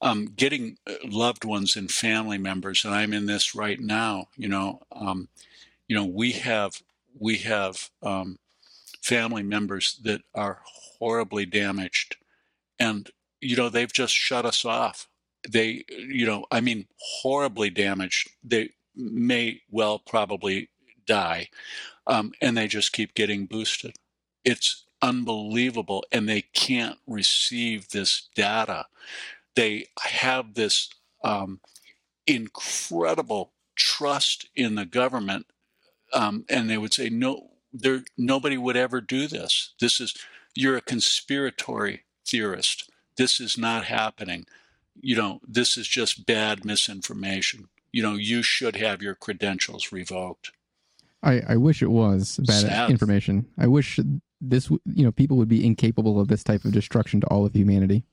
um, getting uh, loved ones and family members, and I'm in this right now. You know, um, you know, we have we have um, family members that are horribly damaged, and you know they've just shut us off. They, you know, I mean, horribly damaged. They may well probably die um, and they just keep getting boosted. It's unbelievable, and they can't receive this data. They have this um, incredible trust in the government, um, and they would say, "No, there, nobody would ever do this. This is you're a conspiratory theorist. This is not happening. You know, this is just bad misinformation. You know, you should have your credentials revoked." I, I wish it was bad Sad. information. I wish this, you know, people would be incapable of this type of destruction to all of humanity.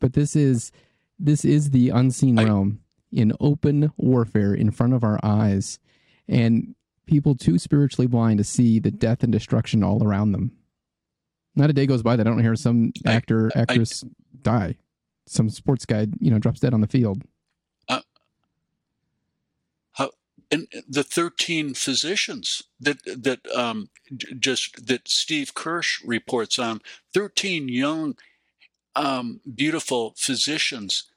but this is this is the unseen I- realm in open warfare in front of our eyes, and people too spiritually blind to see the death and destruction all around them. Not a day goes by that I don't hear some actor I- actress die. Some sports guy, you know, drops dead on the field. And the 13 physicians that that um, just that Steve Kirsch reports on 13 young um, beautiful physicians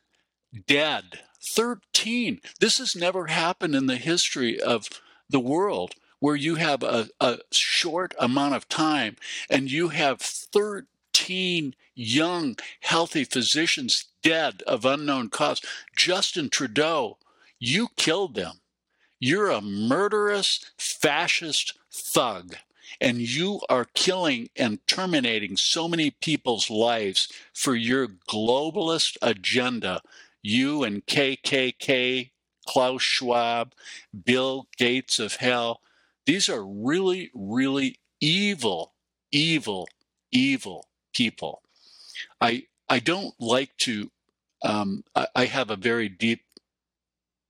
dead. 13 this has never happened in the history of the world where you have a, a short amount of time and you have 13 young healthy physicians dead of unknown cause. Justin Trudeau you killed them you're a murderous fascist thug, and you are killing and terminating so many people's lives for your globalist agenda. You and KKK, Klaus Schwab, Bill Gates of hell. These are really, really evil, evil, evil people. I I don't like to. Um, I, I have a very deep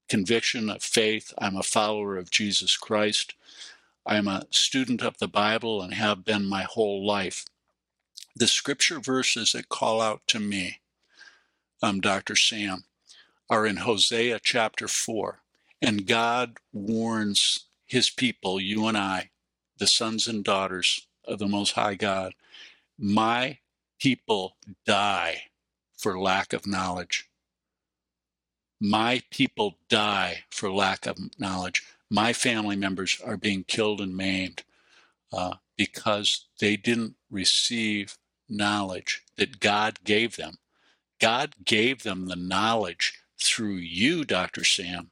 conviction of faith. I'm a follower of Jesus Christ. I'm a student of the Bible and have been my whole life. The scripture verses that call out to me, um, Dr. Sam, are in Hosea chapter 4. And God warns his people, you and I, the sons and daughters of the Most High God, my people die for lack of knowledge. My people die for lack of knowledge. My family members are being killed and maimed uh, because they didn't receive knowledge that God gave them. God gave them the knowledge through you, Dr. Sam,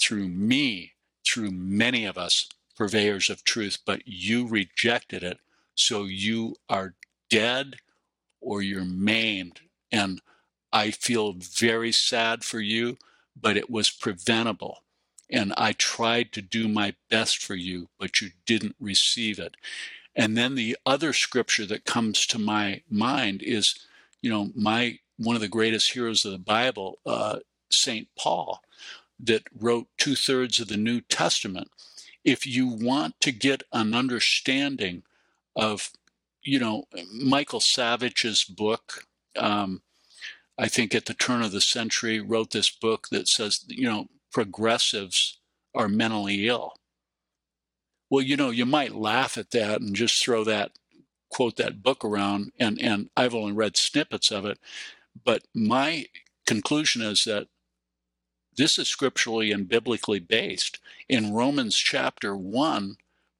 through me, through many of us, purveyors of truth, but you rejected it. So you are dead or you're maimed. And I feel very sad for you, but it was preventable. And I tried to do my best for you, but you didn't receive it. And then the other scripture that comes to my mind is, you know, my one of the greatest heroes of the Bible, uh, Saint Paul, that wrote two thirds of the New Testament. If you want to get an understanding of, you know, Michael Savage's book, um, I think at the turn of the century, wrote this book that says, you know, progressives are mentally ill. Well, you know, you might laugh at that and just throw that quote that book around and and I've only read snippets of it, but my conclusion is that this is scripturally and biblically based. In Romans chapter 1,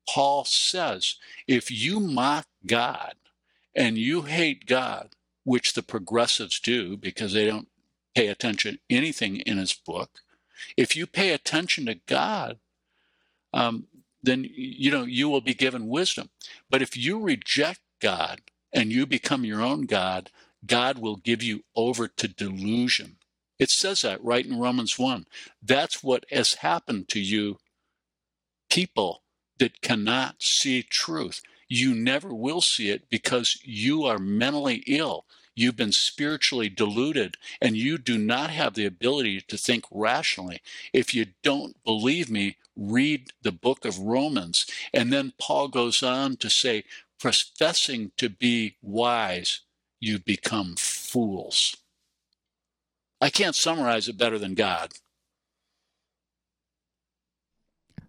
Paul says, if you mock God and you hate God, which the progressives do because they don't pay attention anything in his book, if you pay attention to God, um, then you know you will be given wisdom. But if you reject God and you become your own God, God will give you over to delusion. It says that right in Romans 1. That's what has happened to you, people that cannot see truth. You never will see it because you are mentally ill. You've been spiritually deluded and you do not have the ability to think rationally. If you don't believe me, read the book of Romans. And then Paul goes on to say, professing to be wise, you become fools. I can't summarize it better than God.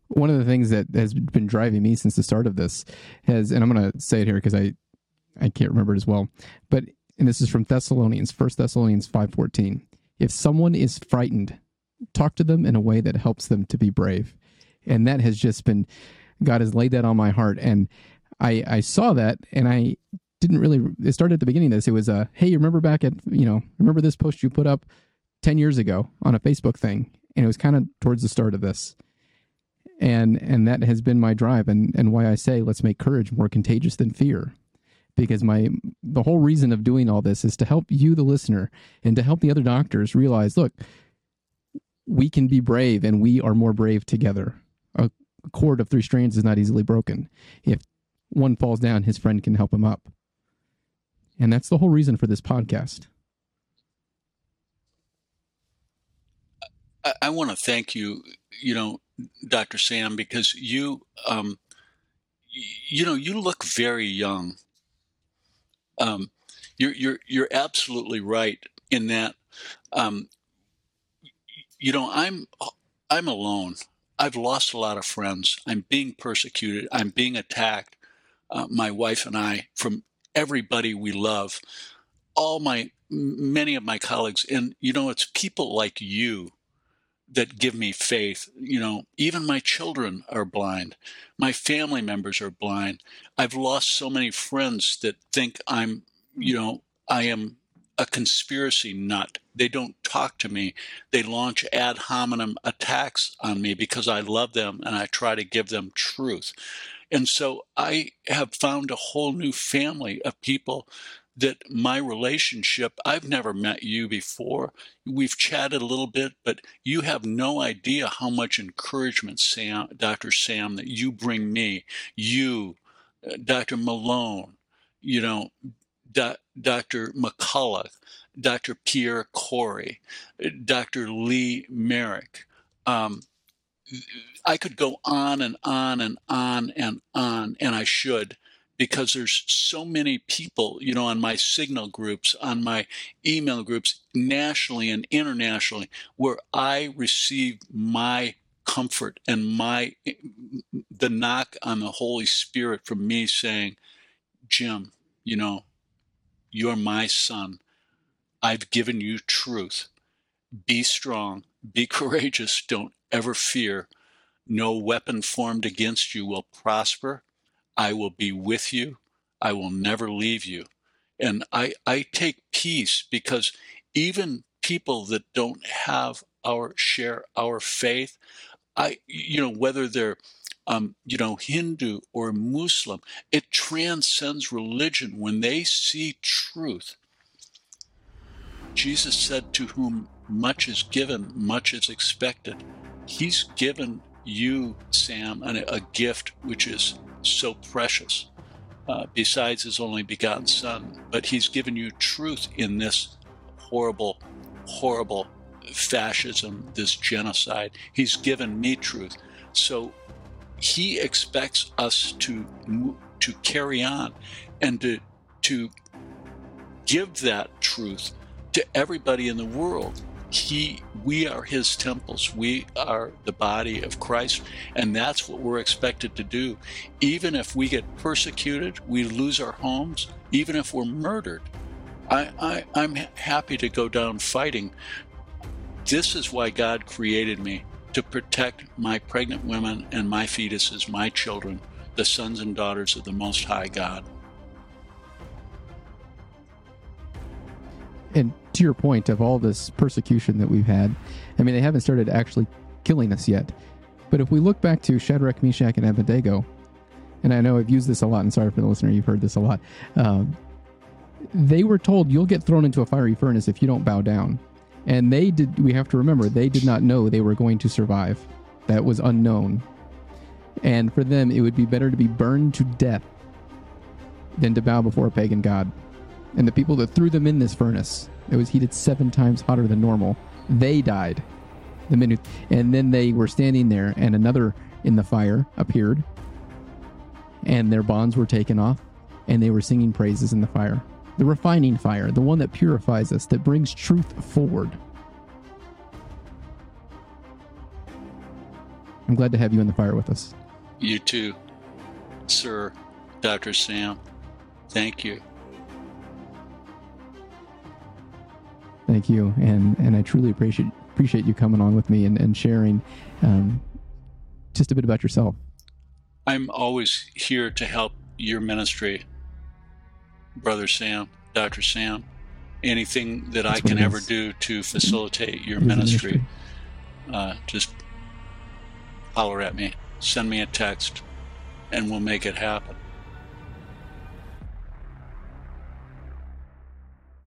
One of the things that has been driving me since the start of this has, and I'm going to say it here because I, I can't remember it as well, but and this is from Thessalonians, First Thessalonians five fourteen. If someone is frightened, talk to them in a way that helps them to be brave, and that has just been, God has laid that on my heart, and I I saw that, and I didn't really. It started at the beginning of this. It was a hey, you remember back at you know remember this post you put up ten years ago on a Facebook thing, and it was kind of towards the start of this and and that has been my drive and and why I say let's make courage more contagious than fear because my the whole reason of doing all this is to help you the listener and to help the other doctors realize look we can be brave and we are more brave together. A cord of three strands is not easily broken. If one falls down his friend can help him up. And that's the whole reason for this podcast. I, I want to thank you you know dr sam because you um you know you look very young. Um, you're you're you're absolutely right in that. Um, you know, I'm I'm alone. I've lost a lot of friends. I'm being persecuted. I'm being attacked. Uh, my wife and I from everybody we love, all my many of my colleagues, and you know, it's people like you that give me faith. You know, even my children are blind. My family members are blind. I've lost so many friends that think I'm, hmm. you know, I am a conspiracy nut. They don't talk to me. They launch ad hominem attacks on me because I love them and I try to give them truth. And so I have found a whole new family of people that my relationship, I've never met you before. We've chatted a little bit, but you have no idea how much encouragement, Sam, Dr. Sam, that you bring me. You, uh, Dr. Malone, you know, Dr. McCullough, Dr. Pierre Kory, Dr. Lee Merritt. Um, I could go on and on and on and on, and I should because there's so many people, you know, on my signal groups, on my email groups, nationally and internationally, where I receive my comfort and my the knock on the Holy Spirit from me saying, Jim, you know, you're my son. I've given you truth. Be strong, be courageous, don't ever fear. No weapon formed against you will prosper I will be with you. I will never leave you. And I, I take peace because even people that don't have our share our faith, I, you know, whether they're, um, you know, Hindu or Muslim, it transcends religion when they see truth. Jesus said, To whom much is given, much is expected. He's given you, Sam, a, a gift which is so precious, uh, besides his only begotten Son. But he's given you truth in this horrible, horrible fascism, this genocide. He's given me truth. So he expects us to to carry on and to to give that truth to everybody in the world he we are his temples. We are the body of christ and that's what we're expected to do. Even if we get persecuted we lose our homes. Even if we're murdered I, I i'm happy to go down fighting. This is why god created me to protect my pregnant women and my fetuses my children the sons and daughters of the most high god. And to your point of all this persecution that we've had, I mean, they haven't started actually killing us yet. But if we look back to Shadrach, Meshach, and Abednego, and I know I've used this a lot, and sorry for the listener, you've heard this a lot. Um, they were told you'll get thrown into a fiery furnace if you don't bow down. And they did, we have to remember, they did not know they were going to survive. That was unknown. And for them, it would be better to be burned to death than to bow before a pagan god and the people that threw them in this furnace it was heated seven times hotter than normal. They died. The minute and then they were standing there and another in the fire appeared and their bonds were taken off and they were singing praises in the fire. The refining fire the one that purifies us that brings truth forward. I'm glad to have you in the fire with us. You too sir dr sam. Thank you Thank you, and and I truly appreciate appreciate you coming on with me and and sharing um, just a bit about yourself. I'm always here to help your ministry, brother Sam, Doctor Sam. Anything that That's I can ever do to facilitate your ministry, ministry. Uh, just holler at me, send me a text, and we'll make it happen.